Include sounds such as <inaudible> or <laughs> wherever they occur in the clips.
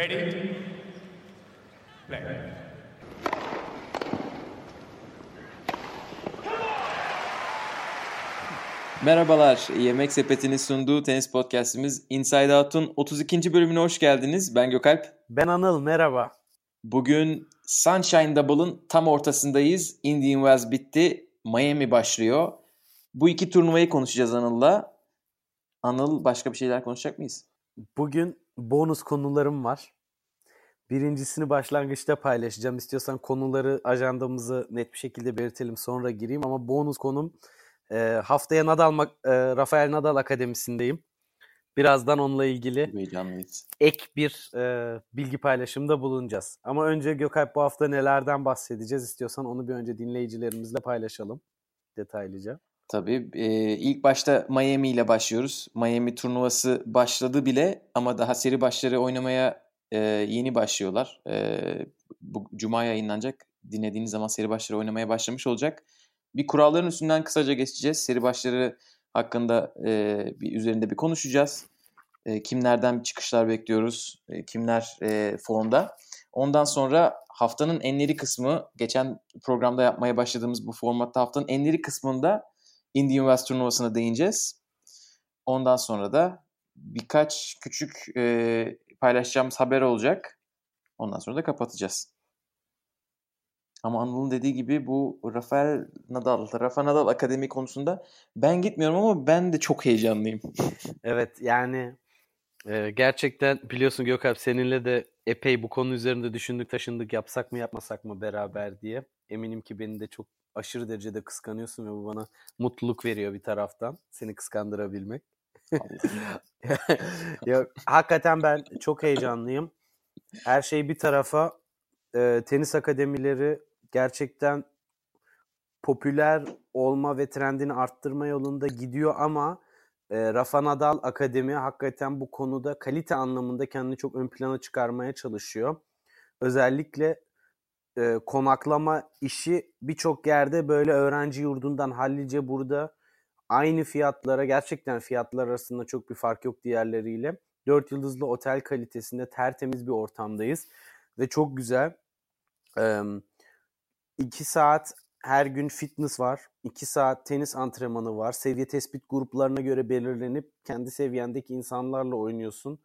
Ready? Play. Merhabalar, Yemek Sepeti'nin sunduğu tenis podcastimiz Inside Out'un 32. bölümüne hoş geldiniz. Ben Gökalp. Ben Anıl, merhaba. Bugün Sunshine Double'ın tam ortasındayız. Indian Wells bitti, Miami başlıyor. Bu iki turnuvayı konuşacağız Anıl'la. Anıl başka bir şeyler konuşacak mıyız? Bugün bonus konularım var. Birincisini başlangıçta paylaşacağım. İstiyorsan konuları ajandamızı net bir şekilde belirtelim sonra gireyim ama bonus konum e, haftaya Nadal e, Rafael Nadal Akademisi'ndeyim. Birazdan onunla ilgili ek bir e, bilgi paylaşımda bulunacağız. Ama önce Gökalp bu hafta nelerden bahsedeceğiz istiyorsan onu bir önce dinleyicilerimizle paylaşalım detaylıca. Tabii. E, ilk başta Miami ile başlıyoruz. Miami turnuvası başladı bile ama daha seri başları oynamaya e, yeni başlıyorlar. E, bu Cuma yayınlanacak. Dinlediğiniz zaman seri başları oynamaya başlamış olacak. Bir kuralların üstünden kısaca geçeceğiz. Seri başları hakkında e, bir üzerinde bir konuşacağız. E, kimlerden çıkışlar bekliyoruz, e, kimler e, formda. Ondan sonra haftanın enleri kısmı, geçen programda yapmaya başladığımız bu formatta haftanın enleri kısmında Indian Wells turnuvasına değineceğiz. Ondan sonra da birkaç küçük e, paylaşacağımız haber olacak. Ondan sonra da kapatacağız. Ama Anıl'ın dediği gibi bu Rafael Nadal, Rafa Nadal Akademi konusunda ben gitmiyorum ama ben de çok heyecanlıyım. <laughs> evet yani e, gerçekten biliyorsun Gökalp seninle de epey bu konu üzerinde düşündük taşındık yapsak mı yapmasak mı beraber diye. Eminim ki beni de çok aşırı derecede kıskanıyorsun ve bu bana mutluluk veriyor bir taraftan seni kıskandırabilmek. <laughs> ya, hakikaten ben çok heyecanlıyım. Her şey bir tarafa e, tenis akademileri gerçekten popüler olma ve trendini arttırma yolunda gidiyor ama e, Rafa Nadal Akademi hakikaten bu konuda kalite anlamında kendini çok ön plana çıkarmaya çalışıyor. Özellikle e, konaklama işi birçok yerde böyle öğrenci yurdundan hallice burada aynı fiyatlara gerçekten fiyatlar arasında çok bir fark yok diğerleriyle. 4 yıldızlı otel kalitesinde tertemiz bir ortamdayız ve çok güzel. Ee, 2 saat her gün fitness var. 2 saat tenis antrenmanı var. Seviye tespit gruplarına göre belirlenip kendi seviyendeki insanlarla oynuyorsun.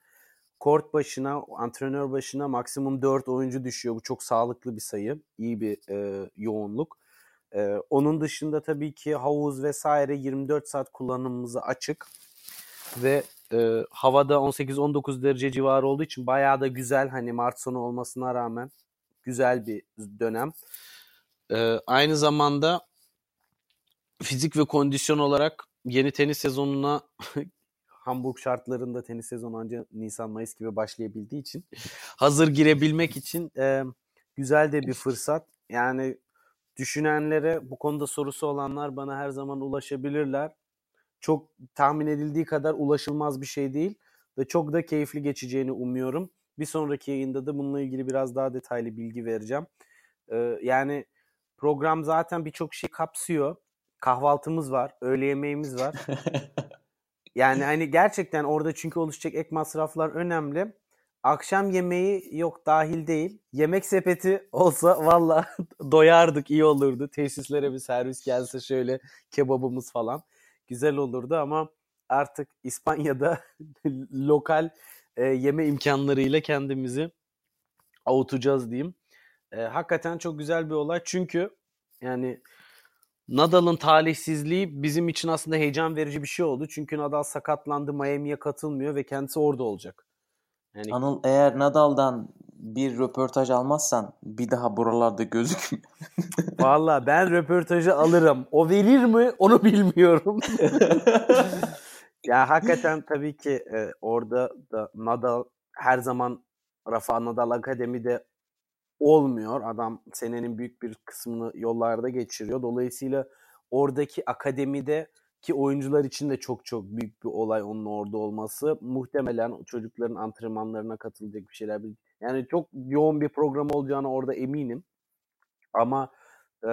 Kort başına, antrenör başına maksimum 4 oyuncu düşüyor. Bu çok sağlıklı bir sayı. iyi bir e, yoğunluk. E, onun dışında tabii ki havuz vesaire 24 saat kullanımımıza açık. Ve e, havada 18-19 derece civarı olduğu için bayağı da güzel. Hani Mart sonu olmasına rağmen güzel bir dönem. E, aynı zamanda fizik ve kondisyon olarak yeni tenis sezonuna <laughs> Hamburg şartlarında tenis sezonu ancak Nisan-Mayıs gibi başlayabildiği için hazır girebilmek için e, güzel de bir fırsat. Yani düşünenlere bu konuda sorusu olanlar bana her zaman ulaşabilirler. Çok tahmin edildiği kadar ulaşılmaz bir şey değil ve çok da keyifli geçeceğini umuyorum. Bir sonraki yayında da bununla ilgili biraz daha detaylı bilgi vereceğim. Ee, yani program zaten birçok şey kapsıyor. Kahvaltımız var, öğle yemeğimiz var. <laughs> yani hani gerçekten orada çünkü oluşacak ek masraflar önemli. Akşam yemeği yok dahil değil. Yemek sepeti olsa valla <laughs> doyardık iyi olurdu. Tesislere bir servis gelse şöyle kebabımız falan. Güzel olurdu ama artık İspanya'da <laughs> lokal e, yeme imkanlarıyla kendimizi avutacağız diyeyim. E, hakikaten çok güzel bir olay çünkü yani Nadal'ın talihsizliği bizim için aslında heyecan verici bir şey oldu. Çünkü Nadal sakatlandı, Miami'ye katılmıyor ve kendisi orada olacak. Yani... Anıl eğer Nadal'dan bir röportaj almazsan bir daha buralarda gözükmüyor. <laughs> Valla ben röportajı alırım. O verir mi onu bilmiyorum. <laughs> ya hakikaten tabii ki e, orada da Nadal her zaman Rafa Nadal Akademi'de olmuyor. Adam senenin büyük bir kısmını yollarda geçiriyor. Dolayısıyla oradaki akademide ki oyuncular için de çok çok büyük bir olay onun orada olması. Muhtemelen çocukların antrenmanlarına katılacak bir şeyler. Yani çok yoğun bir program olacağını orada eminim. Ama e,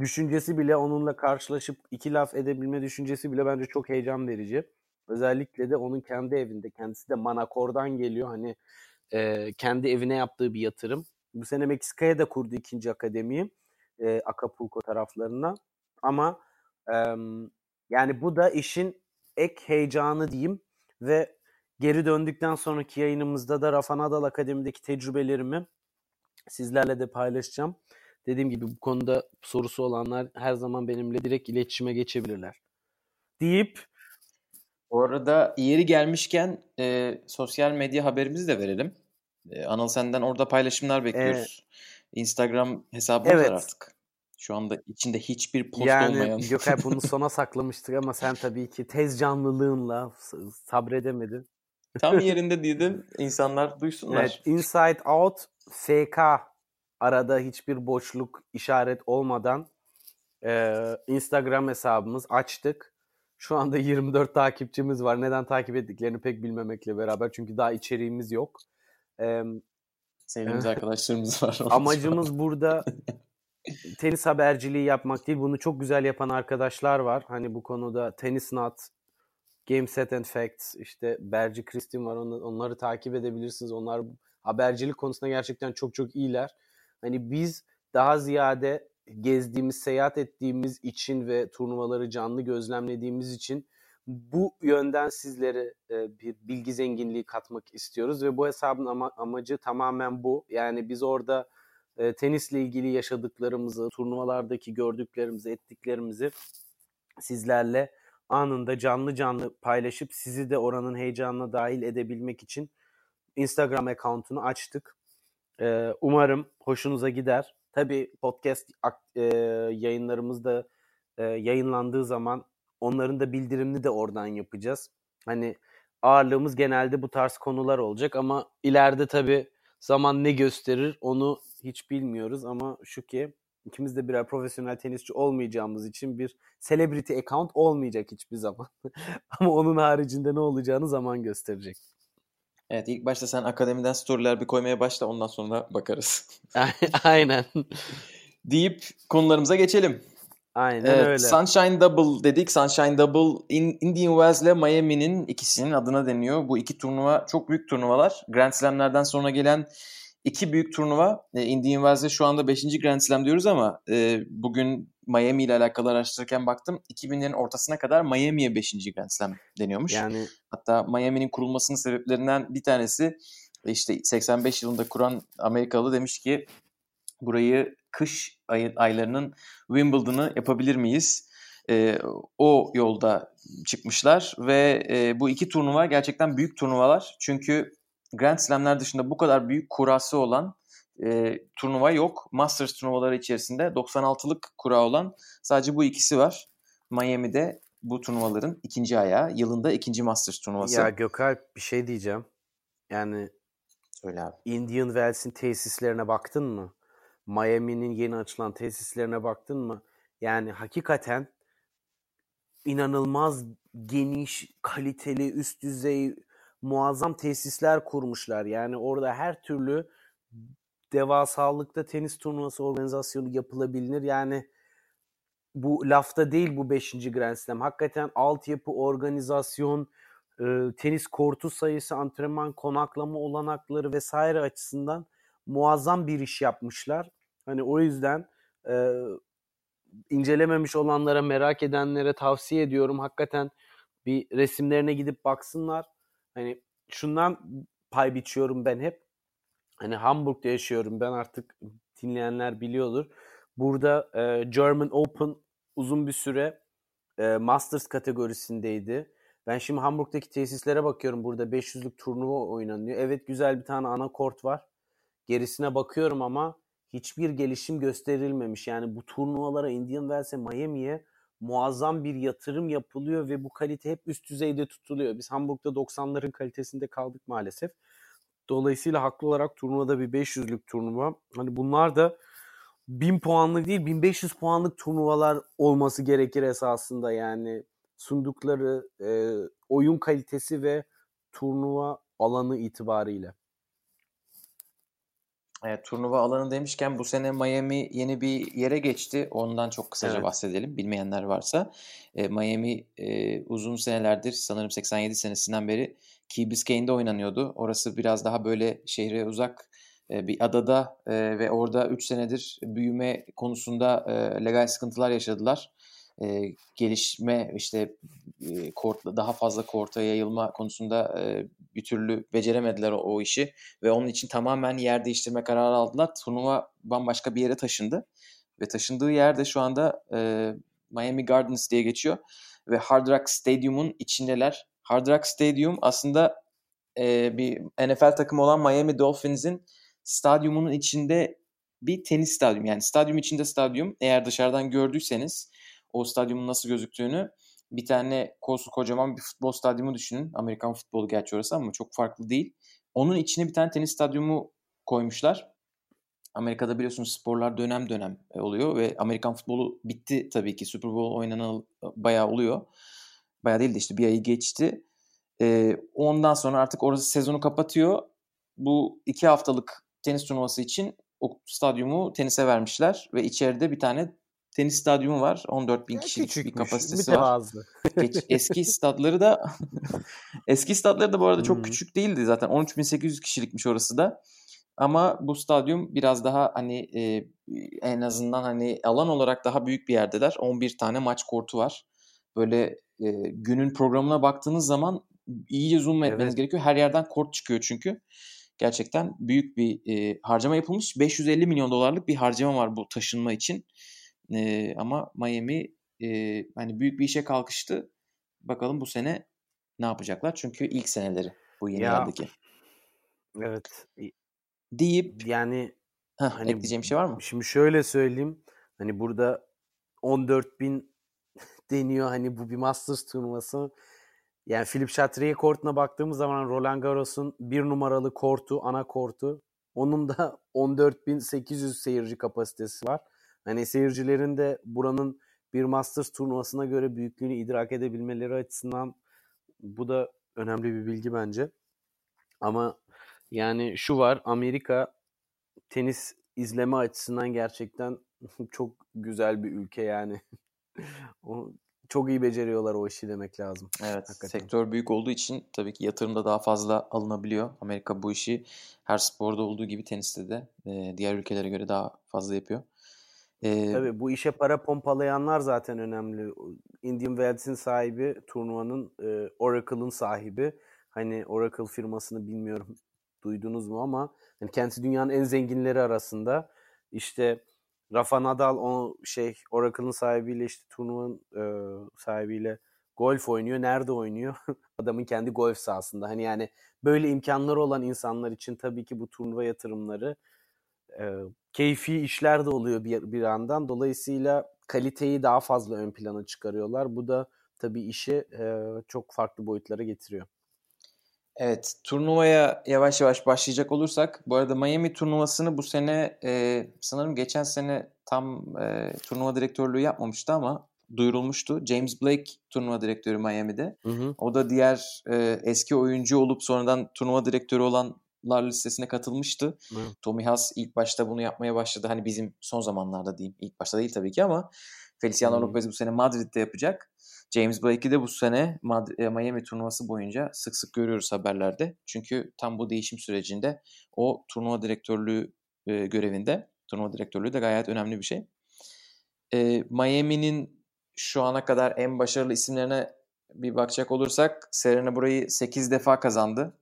düşüncesi bile onunla karşılaşıp iki laf edebilme düşüncesi bile bence çok heyecan verici. Özellikle de onun kendi evinde. Kendisi de Manakor'dan geliyor. Hani e, kendi evine yaptığı bir yatırım. Bu sene Meksika'ya da kurdu ikinci akademiyi. E, Acapulco taraflarına. Ama e, yani bu da işin ek heyecanı diyeyim ve geri döndükten sonraki yayınımızda da Rafa Nadal Akademi'deki tecrübelerimi sizlerle de paylaşacağım. Dediğim gibi bu konuda sorusu olanlar her zaman benimle direkt iletişime geçebilirler. Deyip Bu arada yeri gelmişken e, sosyal medya haberimizi de verelim. E, Anıl senden orada paylaşımlar bekliyoruz. Instagram hesabımız Evet. var artık. Şu anda içinde hiçbir post yani olmayan. Gökay bunu <laughs> sona saklamıştık ama sen tabii ki tez canlılığınla sabredemedin. Tam <laughs> yerinde dedim. İnsanlar duysunlar. Evet, Inside Out FK arada hiçbir boşluk işaret olmadan e, Instagram hesabımız açtık. Şu anda <laughs> 24 takipçimiz var. Neden takip ettiklerini pek bilmemekle beraber çünkü daha içeriğimiz yok. E, Sevdiğimiz arkadaşlarımız var. amacımız burada tenis haberciliği yapmak değil. Bunu çok güzel yapan arkadaşlar var. Hani bu konuda Tennis Not, Game Set and Facts, işte Berci Kristin var. Onları, onları takip edebilirsiniz. Onlar habercilik konusunda gerçekten çok çok iyiler. Hani biz daha ziyade gezdiğimiz, seyahat ettiğimiz için ve turnuvaları canlı gözlemlediğimiz için bu yönden sizlere e, bir bilgi zenginliği katmak istiyoruz ve bu hesabın ama, amacı tamamen bu. Yani biz orada e, tenisle ilgili yaşadıklarımızı, turnuvalardaki gördüklerimizi, ettiklerimizi sizlerle anında canlı canlı paylaşıp sizi de oranın heyecanına dahil edebilmek için Instagram account'unu açtık. Ee, umarım hoşunuza gider. Tabii podcast e, yayınlarımız da e, yayınlandığı zaman onların da bildirimini de oradan yapacağız. Hani ağırlığımız genelde bu tarz konular olacak ama ileride tabii zaman ne gösterir onu hiç bilmiyoruz ama şu ki ikimiz de birer profesyonel tenisçi olmayacağımız için bir celebrity account olmayacak hiçbir zaman. <laughs> ama onun haricinde ne olacağını zaman gösterecek. Evet ilk başta sen akademiden storyler bir koymaya başla ondan sonra bakarız. <laughs> Aynen. <laughs> Deyip konularımıza geçelim. Aynen Evet, öyle. Sunshine Double dedik. Sunshine Double In- Indian Wells ile Miami'nin ikisinin adına deniyor. Bu iki turnuva çok büyük turnuvalar. Grand Slam'lerden sonra gelen iki büyük turnuva. E, Indian Wells'e şu anda 5. Grand Slam diyoruz ama e, bugün Miami ile alakalı araştırırken baktım. 2000'lerin ortasına kadar Miami'ye 5. Grand Slam deniyormuş. Yani Hatta Miami'nin kurulmasının sebeplerinden bir tanesi işte 85 yılında kuran Amerikalı demiş ki burayı kış ay- aylarının Wimbledon'ı yapabilir miyiz? Ee, o yolda çıkmışlar ve e, bu iki turnuva gerçekten büyük turnuvalar. Çünkü Grand Slam'ler dışında bu kadar büyük kurası olan e, turnuva yok. Masters turnuvaları içerisinde 96'lık kura olan sadece bu ikisi var. Miami'de bu turnuvaların ikinci ayağı. Yılında ikinci Masters turnuvası. ya Gökalp bir şey diyeceğim. Yani Söyle abi. Indian Wells'in tesislerine baktın mı? Miami'nin yeni açılan tesislerine baktın mı? Yani hakikaten inanılmaz geniş, kaliteli, üst düzey, muazzam tesisler kurmuşlar. Yani orada her türlü devasalıkta tenis turnuvası organizasyonu yapılabilir. Yani bu lafta değil bu 5. Grand Slam. Hakikaten altyapı, organizasyon, e, tenis kortu sayısı, antrenman, konaklama olanakları vesaire açısından muazzam bir iş yapmışlar. Hani o yüzden e, incelememiş olanlara, merak edenlere tavsiye ediyorum. Hakikaten bir resimlerine gidip baksınlar. Hani şundan pay biçiyorum ben hep. Hani Hamburg'da yaşıyorum ben artık dinleyenler biliyordur. Burada e, German Open uzun bir süre e, Masters kategorisindeydi. Ben şimdi Hamburg'daki tesislere bakıyorum. Burada 500'lük turnuva oynanıyor. Evet güzel bir tane ana kort var. Gerisine bakıyorum ama hiçbir gelişim gösterilmemiş. Yani bu turnuvalara Indian Wells'e, Miami'ye muazzam bir yatırım yapılıyor ve bu kalite hep üst düzeyde tutuluyor. Biz Hamburg'da 90'ların kalitesinde kaldık maalesef. Dolayısıyla haklı olarak turnuvada bir 500'lük turnuva. Hani bunlar da 1000 puanlık değil 1500 puanlık turnuvalar olması gerekir esasında yani sundukları e, oyun kalitesi ve turnuva alanı itibariyle. Evet, turnuva alanı demişken bu sene Miami yeni bir yere geçti. Ondan çok kısaca Evet. bahsedelim bilmeyenler varsa. E, Miami e, uzun senelerdir sanırım 87 senesinden beri Key Biscayne'de oynanıyordu. Orası biraz daha böyle şehre uzak e, bir adada e, ve orada 3 senedir büyüme konusunda e, legal sıkıntılar yaşadılar. E, gelişme işte e, kort, daha fazla korta yayılma konusunda e, bir türlü beceremediler o, o işi ve onun için tamamen yer değiştirme kararı aldılar. Turnuva bambaşka bir yere taşındı ve taşındığı yerde şu anda e, Miami Gardens diye geçiyor ve Hard Rock Stadium'un içindeler. Hard Rock Stadium aslında e, bir NFL takımı olan Miami Dolphins'in stadyumunun içinde bir tenis stadyum. Yani stadyum içinde stadyum. Eğer dışarıdan gördüyseniz o stadyumun nasıl gözüktüğünü bir tane kosu kocaman bir futbol stadyumu düşünün. Amerikan futbolu gerçi orası ama çok farklı değil. Onun içine bir tane tenis stadyumu koymuşlar. Amerika'da biliyorsunuz sporlar dönem dönem e, oluyor ve Amerikan futbolu bitti tabii ki. Super Bowl oynanan bayağı oluyor. Bayağı değil de işte bir ayı geçti. Ee, ondan sonra artık orası sezonu kapatıyor. Bu iki haftalık tenis turnuvası için o stadyumu tenise vermişler ve içeride bir tane tenis stadyumu var. 14 bin kişilik bir kapasitesi bir var. Geç, eski <laughs> stadları da <laughs> eski stadları da bu arada çok hmm. küçük değildi zaten. 13.800 kişilikmiş orası da. Ama bu stadyum biraz daha hani e, en azından hani alan olarak daha büyük bir yerdeler. 11 tane maç kortu var. Böyle e, günün programına baktığınız zaman iyice zoom etmeniz evet. gerekiyor. Her yerden kort çıkıyor çünkü. Gerçekten büyük bir e, harcama yapılmış. 550 milyon dolarlık bir harcama var bu taşınma için. E, ama Miami e, hani büyük bir işe kalkıştı. Bakalım bu sene ne yapacaklar? Çünkü ilk seneleri bu yeni ya, yerdeki. Evet deyip yani heh, hani ekleyeceğim bir şey var mı? Şimdi şöyle söyleyeyim. Hani burada 14 bin <laughs> deniyor. Hani bu bir Masters turnuvası. Yani Philip Chatrier kortuna baktığımız zaman Roland Garros'un bir numaralı kortu, ana kortu. Onun da 14.800 seyirci kapasitesi var. Hani seyircilerin de buranın bir Masters turnuvasına göre büyüklüğünü idrak edebilmeleri açısından bu da önemli bir bilgi bence. Ama yani şu var Amerika tenis izleme açısından gerçekten <laughs> çok güzel bir ülke yani. <laughs> o, çok iyi beceriyorlar o işi demek lazım. Evet hakikaten. sektör büyük olduğu için tabii ki yatırımda daha fazla alınabiliyor. Amerika bu işi her sporda olduğu gibi teniste de e, diğer ülkelere göre daha fazla yapıyor. Ee, tabii bu işe para pompalayanlar zaten önemli. Indian Wells'in sahibi, turnuvanın e, Oracle'ın sahibi. Hani Oracle firmasını bilmiyorum duydunuz mu ama yani kendisi dünyanın en zenginleri arasında. İşte Rafa Nadal o şey Oracle'ın sahibiyle işte turnuvanın e, sahibiyle golf oynuyor. Nerede oynuyor? <laughs> Adamın kendi golf sahasında. Hani yani böyle imkanları olan insanlar için tabii ki bu turnuva yatırımları e, keyfi işler de oluyor bir, bir yandan. Dolayısıyla kaliteyi daha fazla ön plana çıkarıyorlar. Bu da tabii işi e, çok farklı boyutlara getiriyor. Evet, turnuvaya yavaş yavaş başlayacak olursak, bu arada Miami turnuvasını bu sene e, sanırım geçen sene tam e, turnuva direktörlüğü yapmamıştı ama duyurulmuştu. James Blake turnuva direktörü Miami'de. Hı hı. O da diğer e, eski oyuncu olup sonradan turnuva direktörü olanlar listesine katılmıştı. Hı. Tommy Haas ilk başta bunu yapmaya başladı. Hani bizim son zamanlarda diyeyim. İlk başta değil tabii ki ama Feliciano Lopez bu sene Madrid'de yapacak. James Blake'i de bu sene e, Miami turnuvası boyunca sık sık görüyoruz haberlerde. Çünkü tam bu değişim sürecinde o turnuva direktörlüğü e, görevinde. Turnuva direktörlüğü de gayet önemli bir şey. E, Miami'nin şu ana kadar en başarılı isimlerine bir bakacak olursak Serena burayı 8 defa kazandı.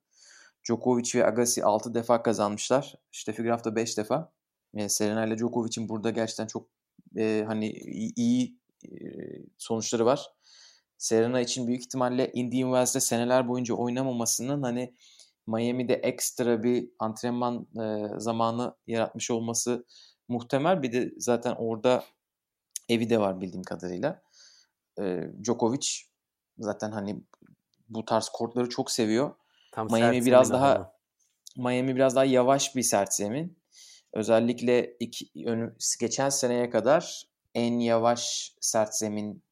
Djokovic ve Agassi 6 defa kazanmışlar. Steffi Graf da 5 defa. E, Serena ile Djokovic'in burada gerçekten çok e, hani iyi e, sonuçları var. Serena için büyük ihtimalle Indian Wells'de seneler boyunca oynamamasının hani Miami'de ekstra bir antrenman e, zamanı yaratmış olması muhtemel. Bir de zaten orada evi de var bildiğim kadarıyla. E, Djokovic zaten hani bu tarz kortları çok seviyor. Tam Miami biraz daha ama. Miami biraz daha yavaş bir sert zemin. Özellikle iki, ön, geçen seneye kadar en yavaş sert zemin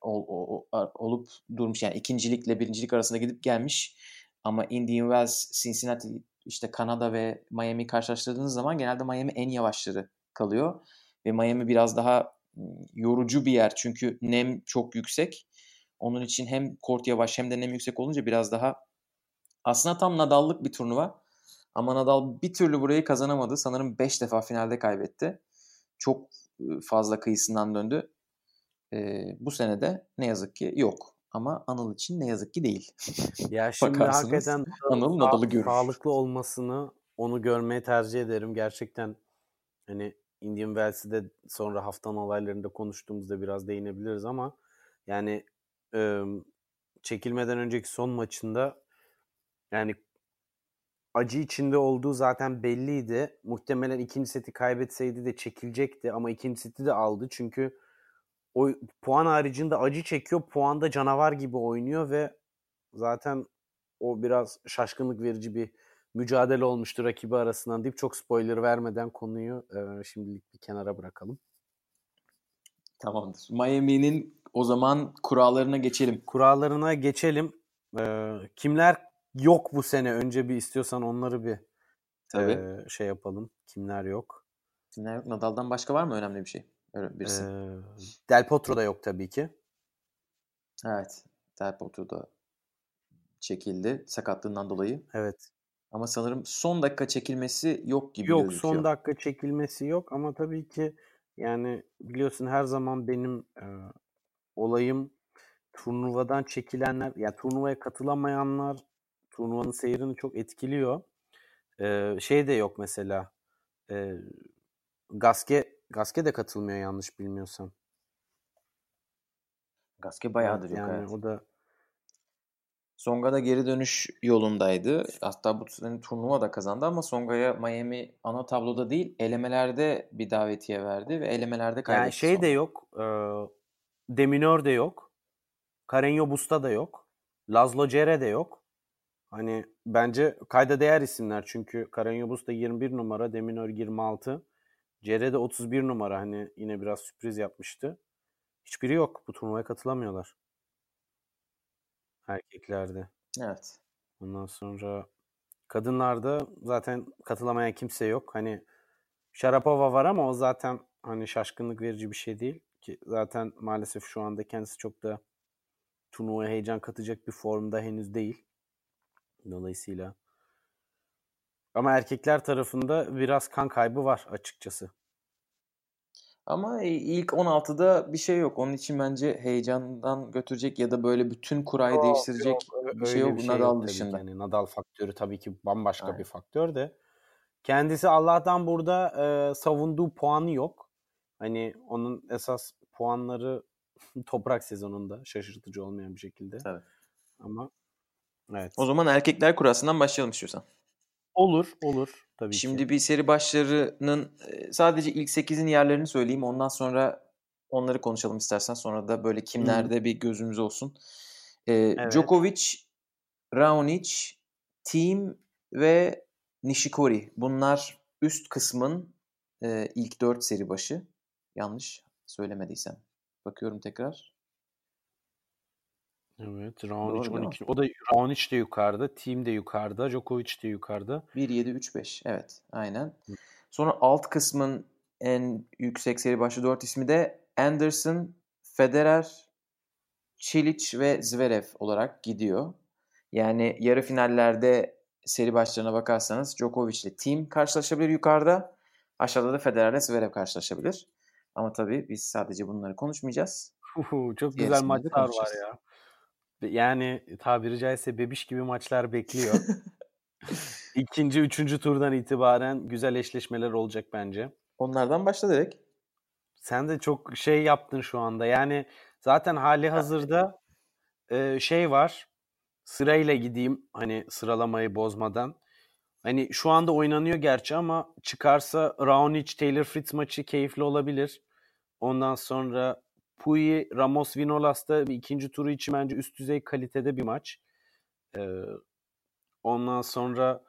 ol, ol, olup durmuş. Yani ikincilikle birincilik arasında gidip gelmiş. Ama Indian Wells, Cincinnati, işte Kanada ve Miami karşılaştırdığınız zaman genelde Miami en yavaşları kalıyor. Ve Miami biraz daha yorucu bir yer çünkü nem çok yüksek. Onun için hem kort yavaş hem de nem yüksek olunca biraz daha Aslında tam Nadal'lık bir turnuva. Ama Nadal bir türlü burayı kazanamadı. Sanırım 5 defa finalde kaybetti. Çok fazla kıyısından döndü. E, bu sene de ne yazık ki yok. Ama Anıl için ne yazık ki değil. <laughs> Ya şimdi hakikaten Anıl Nadal'ı görür. Sağlıklı olmasını onu görmeye tercih ederim. Gerçekten hani Indian Wells'i de sonra haftanın olaylarında konuştuğumuzda biraz değinebiliriz ama yani e, çekilmeden önceki son maçında yani acı içinde olduğu zaten belliydi. Muhtemelen ikinci seti kaybetseydi de çekilecekti ama ikinci seti de aldı. Çünkü o puan haricinde acı çekiyor. Puanda canavar gibi oynuyor ve zaten o biraz şaşkınlık verici bir mücadele olmuştu rakibi arasından deyip çok spoiler vermeden konuyu e, şimdilik bir kenara bırakalım. Tamamdır. Miami'nin o zaman kurallarına geçelim. Kurallarına geçelim. Ee, kimler yok bu sene? Önce bir istiyorsan onları bir Tabii. E, şey yapalım. Kimler yok? Kimler yok? Nadal'dan başka var mı önemli bir şey? Birisi. Ee, Del Potro da yok tabii ki. Evet. Del Potro da çekildi sakatlığından dolayı. Evet. Ama sanırım son dakika çekilmesi yok gibi yok, gözüküyor. Yok son dakika çekilmesi yok ama tabii ki yani biliyorsun her zaman benim e, olayım turnuvadan çekilenler, yani turnuvaya katılamayanlar turnuvanın seyrini çok etkiliyor. E, şey de yok mesela e, Gaske Gaske de katılmıyor yanlış bilmiyorsam. Gaske bayağıdır yok yani evet. o da Songa da geri dönüş yolundaydı. Hatta bu sene turnuva da kazandı ama Songa'ya Miami ana tabloda değil elemelerde bir davetiye verdi ve elemelerde kaybetti. Yani şey de yok. E, Deminör de yok. Carreño Busta da yok. Lazlo Cere de yok. Hani bence kayda değer isimler çünkü Carreño Busta 21 numara, Deminör 26. Cere de 31 numara hani yine biraz sürpriz yapmıştı. Hiçbiri yok. Bu turnuvaya katılamıyorlar. Erkeklerde. Evet. Ondan sonra kadınlarda zaten katılamayan kimse yok. Hani Sharapova var ama o zaten hani şaşkınlık verici bir şey değil ki zaten maalesef şu anda kendisi çok da turnuvaya heyecan katacak bir formda henüz değil. Dolayısıyla ama erkekler tarafında biraz kan kaybı var açıkçası. Ama ilk 16'da bir şey yok. Onun için bence heyecandan götürecek ya da böyle bütün kurayı yok, değiştirecek yok, bir şey yok bir şey Nadal yok dışında. Yani Nadal faktörü tabii ki bambaşka Aynen. bir faktör de. Kendisi Allah'tan burada e, savunduğu puanı yok. Hani onun esas puanları <laughs> toprak sezonunda şaşırtıcı olmayan bir şekilde. Tabii. Ama evet. O zaman erkekler kurasından başlayalım istiyorsan. Olur, olur. Tabii Şimdi ki. bir seri başlarının sadece ilk 8'in yerlerini söyleyeyim. Ondan sonra onları konuşalım istersen. Sonra da böyle kimlerde hmm. bir gözümüz olsun. Ee, evet. Djokovic, Raonic, Team ve Nishikori. Bunlar üst kısmın e, ilk 4 seri başı. Yanlış söylemediysem. Bakıyorum tekrar. Evet, Raonic 12. O da Raonic de yukarıda, Team de yukarıda, Djokovic de yukarıda. 1-7-3-5. Evet, aynen. Sonra alt kısmın en yüksek seri başı 4 ismi de Anderson, Federer, Çiliç ve Zverev olarak gidiyor. Yani yarı finallerde seri başlarına bakarsanız Djokovic ile Team karşılaşabilir yukarıda. Aşağıda da Federer ile Zverev karşılaşabilir. Ama tabii biz sadece bunları konuşmayacağız. Uhu, çok güzel maçlar var ya. Yani tabiri caizse bebiş gibi maçlar bekliyor. <laughs> İkinci, üçüncü turdan itibaren güzel eşleşmeler olacak bence. Onlardan başla direkt. Sen de çok şey yaptın şu anda. Yani zaten hali hazırda e, şey var. Sırayla gideyim hani sıralamayı bozmadan. Hani şu anda oynanıyor gerçi ama çıkarsa Raonic Taylor Fritz maçı keyifli olabilir. Ondan sonra Puyi, Ramos, Vinolas da ikinci turu için bence üst düzey kalitede bir maç. Ee, ondan sonra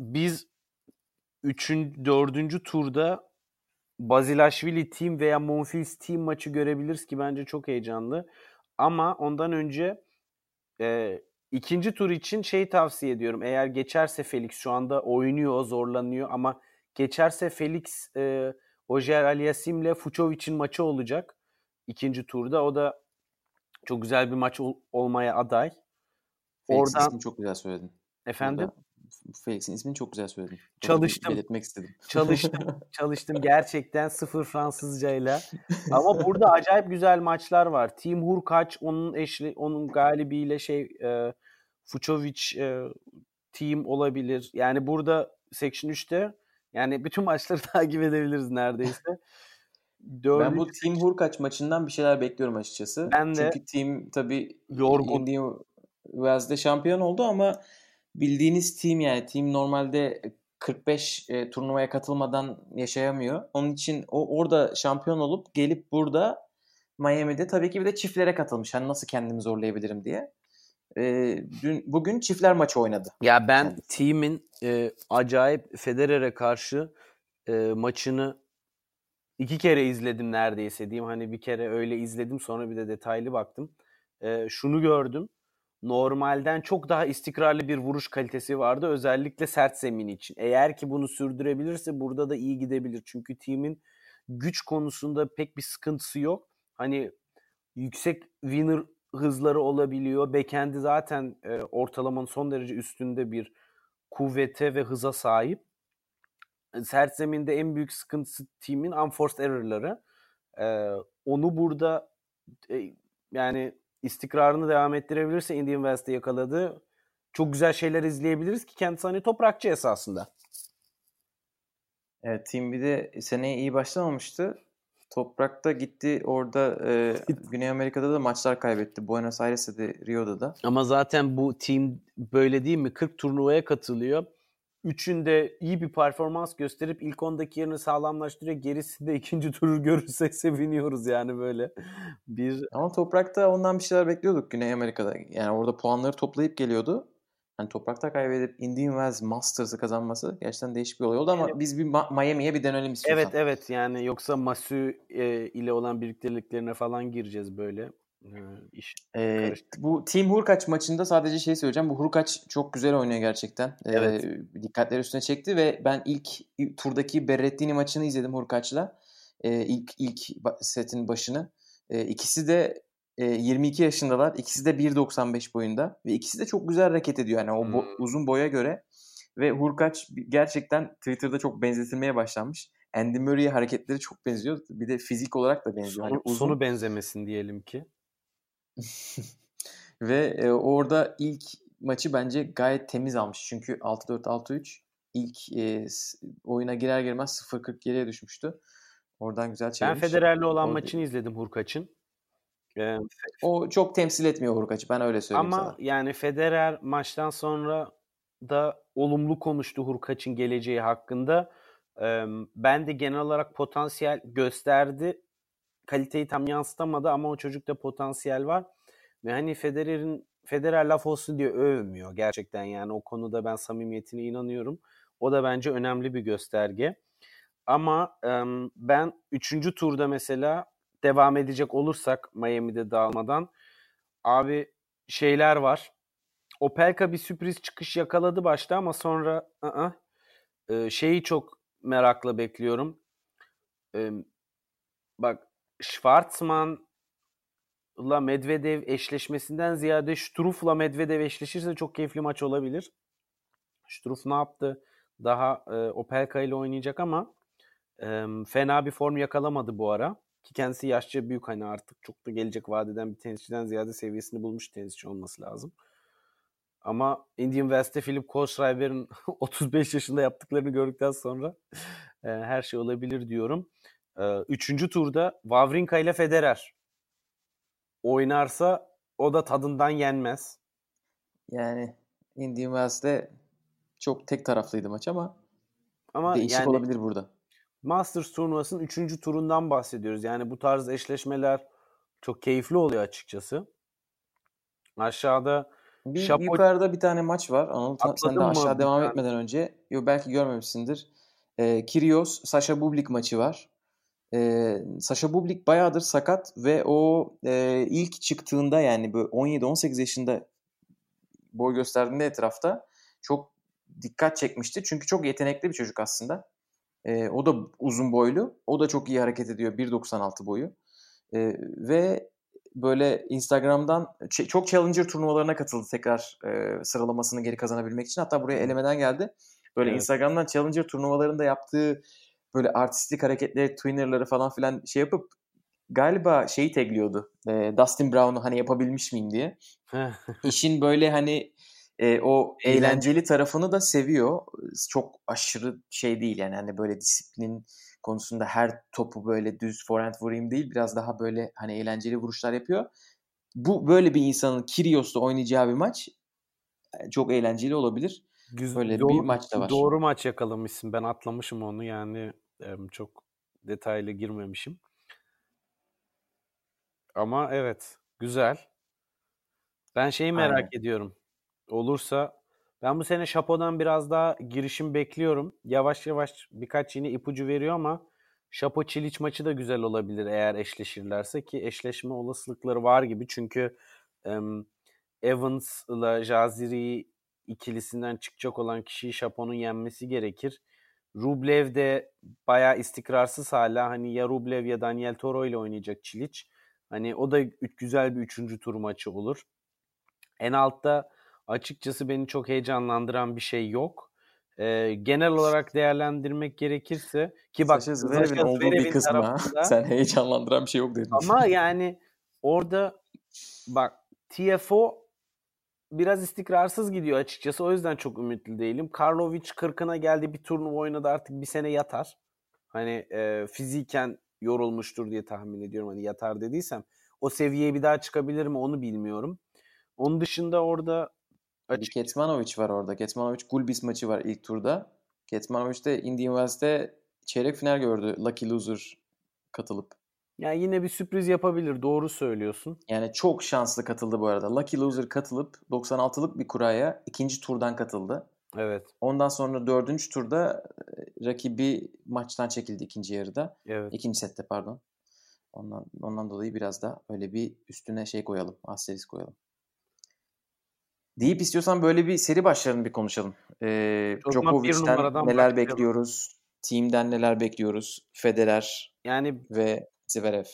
biz üçün, dördüncü turda Bazilashvili Team veya Monfils Team maçı görebiliriz ki bence çok heyecanlı. Ama ondan önce e, ikinci tur için şey tavsiye ediyorum. Eğer geçerse Felix şu anda oynuyor, zorlanıyor ama geçerse Felix e, Ojer Aliasim ile Fucovic'in maçı olacak ikinci turda. O da çok güzel bir maç ol- olmaya aday. Felix'in Oradan ismini çok güzel söyledin. efendim Felix'in ismini çok güzel söyledin. Çalıştım. belirtmek istedim. <laughs> Çalıştım. Çalıştım gerçekten sıfır Fransızcayla. Ama <laughs> burada acayip güzel maçlar var. Team Hurkaç onun eşli onun galibiyle şey e, Fucovic e, team olabilir. Yani burada Section 3'te yani bütün maçları <laughs> takip edebiliriz neredeyse. Ben Dördüncü bu Team Hurkaç maçından bir şeyler bekliyorum açıkçası. Ben de Çünkü team tabii yorgun. Indian Wells'de şampiyon oldu ama bildiğiniz team yani team normalde 45 e, turnuvaya katılmadan yaşayamıyor. Onun için o orada şampiyon olup gelip burada Miami'de tabii ki bir de çiftlere katılmış. Hani nasıl kendimi zorlayabilirim diye. E, dün bugün çiftler maçı oynadı. Ya ben kendisi. team'in e, acayip Federer'e karşı e, maçını iki kere izledim neredeyse diyeyim. Hani bir kere öyle izledim sonra bir de detaylı baktım. E, şunu gördüm. Normalden çok daha istikrarlı bir vuruş kalitesi vardı. Özellikle sert zemin için. Eğer ki bunu sürdürebilirse burada da iyi gidebilir. Çünkü team'in güç konusunda pek bir sıkıntısı yok. Hani yüksek winner hızları olabiliyor. Backhand'i zaten e, ortalamanın son derece üstünde bir kuvvete ve hıza sahip. Sert zeminde en büyük sıkıntısı team'in unforced error'ları. E, onu burada e, yani istikrarını devam ettirebilirse Indian Wells'te yakaladı. Çok güzel şeyler izleyebiliriz ki kendisi hani toprakçı esasında. Evet, team bir de seneye iyi başlamamıştı. Toprakta gitti orada e, Güney Amerika'da da maçlar kaybetti. Buenos Aires'te de Rio'da da. Ama zaten bu team böyle değil mi? 40 turnuvaya katılıyor. Üçünde iyi bir performans gösterip ilk 10'daki yerini sağlamlaştırıyor. Gerisi de ikinci turu görürsek <laughs> seviniyoruz yani böyle. Bir Ama toprakta ondan bir şeyler bekliyorduk Güney Amerika'da. Yani orada puanları toplayıp geliyordu. Hani toprakta kaybedip Indian Wells Masters'ı kazanması gerçekten değişik bir olay oldu ama Evet. biz bir Ma- Miami'ye bir dönelim istiyorsan. evet evet yani yoksa Masu e, ile olan birlikteliklerine falan gireceğiz böyle. E, iş karıştı. bu Team Hurkaç maçında sadece şey söyleyeceğim. Bu Hurkaç çok güzel oynuyor gerçekten. Ee, Evet. dikkatleri üstüne çekti ve ben ilk, turdaki Berrettini maçını izledim Hurkaç'la. Ee, ilk ilk setin başını. Ee, ikisi de e, 22 yaşındalar. İkisi de 1.95 boyunda ve ikisi de çok güzel hareket ediyor yani o bo- Hmm. uzun boya göre. Ve Hurkaç gerçekten Twitter'da çok benzetilmeye başlanmış. Andy Murray'e hareketleri çok benziyor. Bir de fizik olarak da benziyor. Hani Sonu, uzun. sonu benzemesin diyelim ki. <laughs> Ve e, orada ilk maçı bence gayet temiz almış. Çünkü 6-4 6-3 ilk e, oyuna girer girmez 0-40 geriye düşmüştü. Oradan güzel Ben çevirmiş. Federer'le olan Orada- maçını izledim Hurkaç'ın. E, O çok temsil etmiyor Hurkaç'ı. Ben öyle söyleyeyim Ama sana. yani Federer maçtan sonra da olumlu konuştu Hurkaç'ın geleceği hakkında. Ee, ben de genel olarak potansiyel gösterdi. Kaliteyi tam yansıtamadı ama o çocukta potansiyel var. Ve hani Federer'in Federer laf olsun diye övmüyor gerçekten yani o konuda ben samimiyetine inanıyorum. O da bence önemli bir gösterge. Ama ben 3. turda mesela devam edecek olursak Miami'de dağılmadan abi şeyler var. Opelka bir sürpriz çıkış yakaladı başta ama sonra ı-ı. Ee, şeyi çok merakla bekliyorum. Bak Schwartzman'la Medvedev eşleşmesinden ziyade Struff'la Medvedev eşleşirse çok keyifli maç olabilir. Struff ne yaptı? Daha e, Opelka ile oynayacak ama e, fena bir form yakalamadı bu ara. Ki kendisi yaşça büyük hani artık çok da gelecek vadeden bir tenisçiden ziyade seviyesini bulmuş tenisçi olması lazım. Ama Indian West'te Philip Kohlschreiber'in <laughs> 35 yaşında yaptıklarını gördükten sonra e, her şey olabilir diyorum. E, üçüncü turda Wawrinka ile Federer oynarsa o da tadından yenmez. Yani Indian Wells'de çok tek taraflıydı maç ama Ama değişik yani olabilir burada. Masters turnuvasının üçüncü turundan bahsediyoruz. Yani bu tarz eşleşmeler çok keyifli oluyor açıkçası. Aşağıda Bir Şapo- yukarıda bir tane maç var. Anıl sen de mı aşağı bir devam etmeden önce. Yo, belki görmemişsindir. Ee, Kyrgios Sasha Bublik maçı var. Ee, Sasha Bublik bayağıdır sakat ve o e, ilk çıktığında yani böyle 17-18 yaşında boy gösterdiğinde etrafta çok dikkat çekmişti. Çünkü çok yetenekli bir çocuk aslında. Ee, o da uzun boylu. O da çok iyi hareket ediyor. 1.96 boyu. Ee, ve böyle Instagram'dan çok Challenger turnuvalarına katıldı tekrar e, sıralamasını geri kazanabilmek için. Hatta buraya elemeden geldi. Böyle evet. Instagram'dan Challenger turnuvalarında yaptığı böyle artistik hareketleri, twinnerları falan filan şey yapıp galiba şeyi tegliyordu. E, Dustin Brown'u hani yapabilmiş miyim diye. <laughs> İşin böyle hani e, o eğlenceli tarafını da seviyor. Çok aşırı şey değil yani hani böyle disiplin konusunda her topu böyle düz forehand vurayım değil. Biraz daha böyle hani eğlenceli vuruşlar yapıyor. Bu böyle bir insanın Kyrgios'ta oynayacağı bir maç çok eğlenceli olabilir. Güzel, böyle doğru, bir maç da var. Doğru maç yakalamışsın. Ben atlamışım onu yani çok detaylı girmemişim. Ama evet güzel. Ben şeyi merak Aynen. ediyorum. Olursa ben bu sene Şapo'dan biraz daha girişim bekliyorum. Yavaş yavaş birkaç yeni ipucu veriyor ama Şapo Çiliç maçı da güzel olabilir eğer eşleşirlerse ki eşleşme olasılıkları var gibi. Çünkü um, Evans ile Jaziri ikilisinden çıkacak olan kişiyi Şapo'nun yenmesi gerekir. Rublev de bayağı istikrarsız hala. Hani ya Rublev ya Daniel Toro ile oynayacak Çiliç. Hani o da güzel bir üçüncü tur maçı olur. En altta açıkçası beni çok heyecanlandıran bir şey yok. Ee, genel olarak değerlendirmek gerekirse ki bak Saşa Zverev'in olduğu bir kısmı tarafında, <laughs> sen heyecanlandıran bir şey yok dedin. Ama yani orada bak TFO biraz istikrarsız gidiyor açıkçası. O yüzden çok ümitli değilim. Karlovic 40'ına geldi bir turnuva oynadı artık bir sene yatar. Hani e, fiziken yorulmuştur diye tahmin ediyorum. Hani yatar dediysem o seviyeye bir daha çıkabilir mi onu bilmiyorum. Onun dışında orada Açık. Bir Ketmanovic var orada. Ketmanovic Gulbis maçı var ilk turda. Ketmanovic de Indian Wells'te çeyrek final gördü. Lucky Loser katılıp. Yani yine bir sürpriz yapabilir. Doğru söylüyorsun. Yani çok şanslı katıldı bu arada. Lucky Loser katılıp 96'lık bir kuraya ikinci turdan katıldı. Evet. Ondan sonra dördüncü turda e, rakibi maçtan çekildi ikinci yarıda. Evet. İkinci sette pardon. Ondan, ondan dolayı biraz da öyle bir üstüne şey koyalım. Asterisk koyalım. Deyip istiyorsan böyle bir seri başlarını bir konuşalım. Ee, Djokovic'ten neler bekliyoruz? Team'den neler bekliyoruz? Federer yani ve Zverev.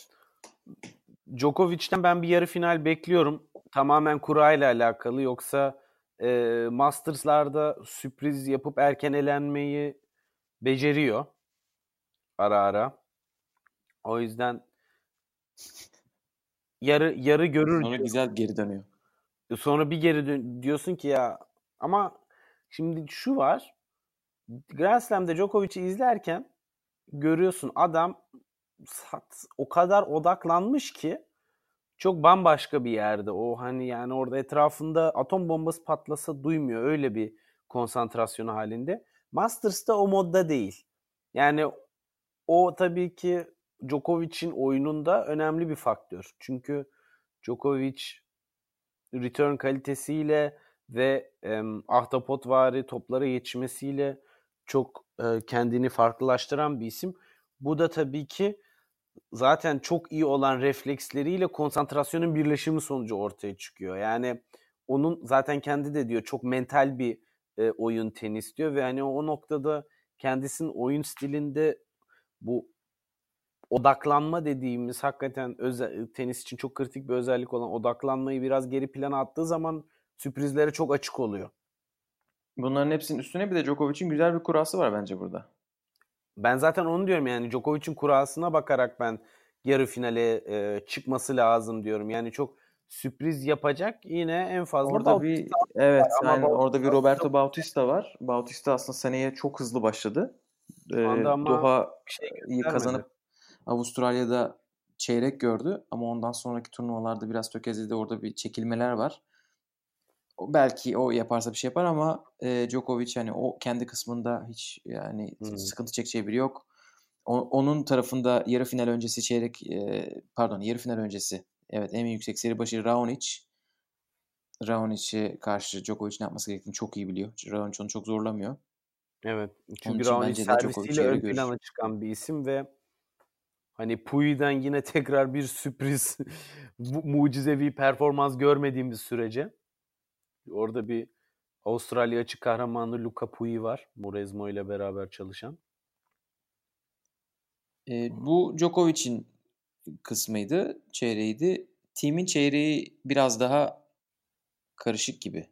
Djokovic'ten ben bir yarı final bekliyorum. Tamamen kura ile alakalı. Yoksa e, Masters'larda sürpriz yapıp erken elenmeyi beceriyor. Ara ara. O yüzden yarı yarı görür. Sonra güzel geri dönüyor. Sonra bir geri dön diyorsun ki ya ama şimdi şu var. Grand Slam'de Djokovic'i izlerken görüyorsun adam o kadar odaklanmış ki çok bambaşka bir yerde. O hani yani orada etrafında atom bombası patlasa duymuyor. Öyle bir konsantrasyonu halinde. Masters'ta o modda değil. Yani o tabii ki Djokovic'in oyununda önemli bir faktör. Çünkü Djokovic return kalitesiyle ve e, ahtapotvari toplara yetişmesiyle çok e, kendini farklılaştıran bir isim. Bu da tabii ki zaten çok iyi olan refleksleriyle konsantrasyonun birleşimi sonucu ortaya çıkıyor. Yani onun zaten kendi de diyor çok mental bir e, oyun tenis diyor ve hani o noktada kendisinin oyun stilinde bu odaklanma dediğimiz hakikaten özel, tenis için çok kritik bir özellik olan odaklanmayı biraz geri plana attığı zaman sürprizlere çok açık oluyor. Bunların hepsinin üstüne bir de Djokovic'in güzel bir kurası var bence burada. Ben zaten onu diyorum yani Djokovic'in kurasına bakarak ben yarı finale e, çıkması lazım diyorum. Yani çok sürpriz yapacak yine en fazla orada Bautista bir evet var. yani orada bir Roberto Bautista var. Bautista aslında seneye çok hızlı başladı. Ee, Doha şey kazanıp Avustralya'da çeyrek gördü ama ondan sonraki turnuvalarda biraz tökezledi. Orada bir çekilmeler var. O, belki o yaparsa bir şey yapar ama e, Djokovic hani o kendi kısmında hiç yani hmm. sıkıntı çekeceği biri yok. O, onun tarafında yarı final öncesi çeyrek e, pardon yarı final öncesi evet en yüksek seri başı Raonic. Raonic'e karşı Djokovic ne yapması gerektiğini çok iyi biliyor. Raonic onu çok zorlamıyor. Evet. Çünkü Raonic servisiyle ön plana çıkan bir isim ve Hani Puyi'den yine <laughs> tekrar bir sürpriz mucizevi performans görmediğimiz sürece orada bir Avustralya açık kahramanı Luca Puyi var. Morezmo ile beraber çalışan. E, bu Djokovic'in kısmıydı, çeyreğiydi. Team'in çeyreği biraz daha karışık gibi.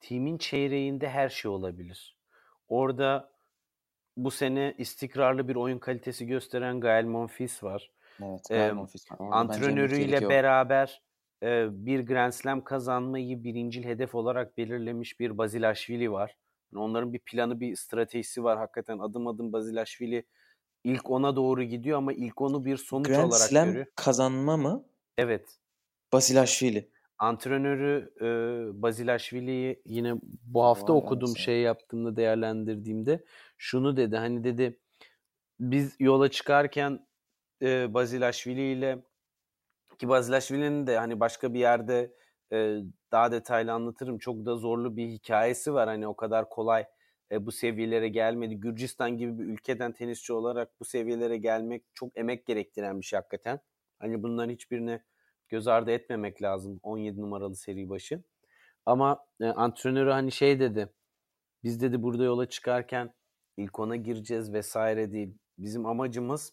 Team'in çeyreğinde her şey olabilir. Orada bu sene istikrarlı bir oyun kalitesi gösteren Gael Monfils var. Evet, Ee, Gael Monfils var. Antrenörüyle beraber e, bir Grand Slam kazanmayı birincil hedef olarak belirlemiş bir Bazilashvili var. Yani onların bir planı, bir stratejisi var. Hakikaten adım adım Bazilashvili ilk ona doğru gidiyor ama ilk onu bir sonuç Grand olarak Slam görüyor. kazanma mı? Evet. Basilashvili. Antrenörü e, Bazilashvili'yi yine bu hafta Vay okudum şey yaptığımda değerlendirdiğimde şunu dedi hani dedi biz yola çıkarken e, Bazilashvili ile ki Bazilashvili'nin de hani başka bir yerde e, daha detaylı anlatırım çok da zorlu bir hikayesi var hani o kadar kolay e, bu seviyelere gelmedi. Gürcistan gibi bir ülkeden tenisçi olarak bu seviyelere gelmek çok emek gerektiren bir şey hakikaten. Hani bunların hiçbirini göz ardı etmemek lazım 17 numaralı seri başı. Ama e, antrenörü hani şey dedi. Biz dedi burada yola çıkarken ilk ona gireceğiz vesaire değil. Bizim amacımız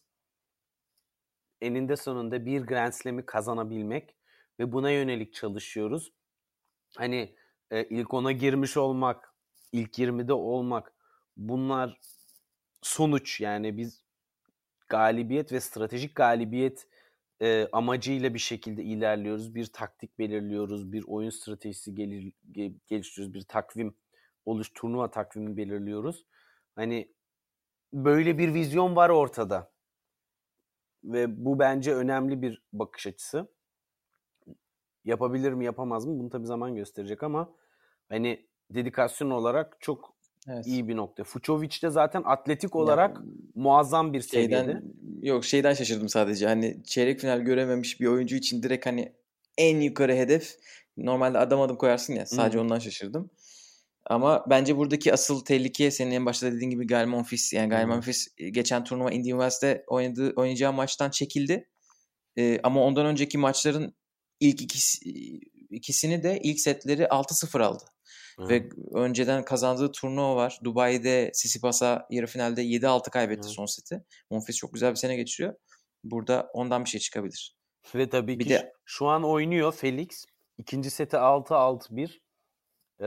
eninde sonunda bir Grand Slam'i kazanabilmek ve buna yönelik çalışıyoruz. Hani e, ilk ona girmiş olmak, ilk 20'de olmak bunlar sonuç yani biz galibiyet ve stratejik galibiyet e, amacıyla bir şekilde ilerliyoruz. Bir taktik belirliyoruz, bir oyun stratejisi gelir, ge- geliştiriyoruz, bir takvim oluş turnuva takvimi belirliyoruz. Hani böyle bir vizyon var ortada. Ve bu bence önemli bir bakış açısı. Yapabilir mi, yapamaz mı? Bunu tabii zaman gösterecek ama hani dedikasyon olarak çok Evet. iyi bir nokta. Fucovic de zaten atletik olarak muazzam bir seviyede. Yok şeyden şaşırdım sadece. Hani çeyrek final görememiş bir oyuncu için direkt hani en yukarı hedef normalde adım adım koyarsın ya. Sadece Hı. ondan şaşırdım. Ama bence buradaki asıl tehlike senin en başta dediğin gibi Gael Monfils. Yani Gael Hı. Monfils e, geçen turnuva Indian Wells'te oynadığı, oynayacağı maçtan çekildi. Ee, ama ondan önceki maçların ilk ikisi, ikisini de ilk setleri 6-0 aldı. Hı. Ve önceden kazandığı turnuva var. Dubai'de Sisipas'a yarı finalde 7-6 kaybetti Hı. son seti. Monfils çok güzel bir sene geçiriyor. Burada ondan bir şey çıkabilir. Ve tabii Bir ki de- şu an oynuyor Felix. İkinci seti 6-6-1. Ee,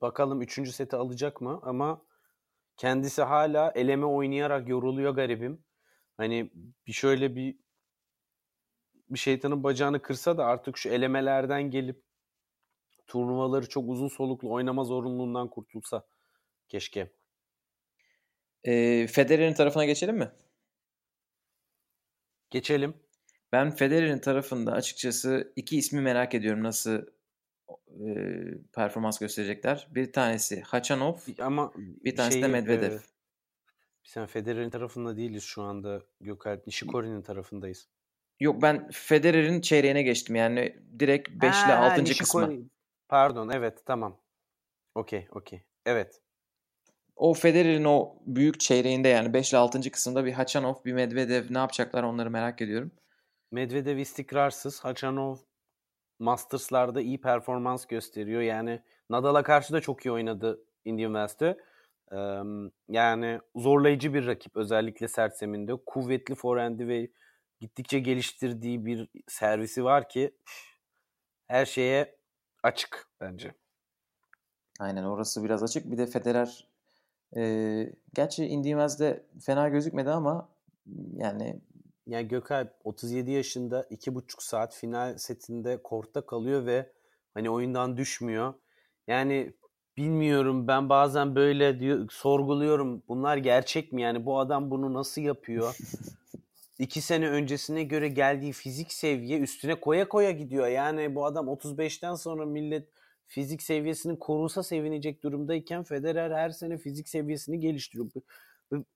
bakalım üçüncü seti alacak mı? Ama kendisi hala eleme oynayarak yoruluyor garibim. Hani bir şöyle bir bir şeytanın bacağını kırsa da artık şu elemelerden gelip turnuvaları çok uzun soluklu oynama zorunluluğundan kurtulsa keşke. Ee, Federer'in tarafına geçelim mi? Geçelim. Ben Federer'in tarafında açıkçası iki ismi merak ediyorum nasıl e, performans gösterecekler. Bir tanesi Hachanov, Ama bir tanesi de şeyi, Medvedev. e, Sen Federer'in tarafında değiliz şu anda Gökalp. Nishikori'nin tarafındayız. Yok ben Federer'in çeyreğine geçtim. Yani direkt 5 ile Ha, 6. Nishikori. kısmı. Pardon evet tamam. Okey okey. Evet. O Federer'in o büyük çeyreğinde yani 5 ile 6. kısımda bir Hachanov, bir Medvedev ne yapacaklar onları merak ediyorum. Medvedev istikrarsız. Hachanov Masters'larda iyi performans gösteriyor. Yani Nadal'a karşı da çok iyi oynadı Indian Wells'te. Eee, yani zorlayıcı bir rakip özellikle sert zeminde. Kuvvetli forehand'i ve gittikçe geliştirdiği bir servisi var ki her şeye açık bence. Aynen orası biraz açık. Bir de Federer e, gerçi Indian Wells'de fena gözükmedi ama yani Yani Gökalp 37 yaşında 2,5 saat final setinde kortta kalıyor ve hani oyundan düşmüyor. Yani bilmiyorum ben bazen böyle diyor, sorguluyorum bunlar gerçek mi? Yani bu adam bunu nasıl yapıyor? <laughs> İki sene öncesine göre geldiği fizik seviye üstüne koya koya gidiyor. Yani bu adam 35'ten sonra millet fizik seviyesini korunsa sevinecek durumdayken Federer her sene fizik seviyesini geliştiriyor.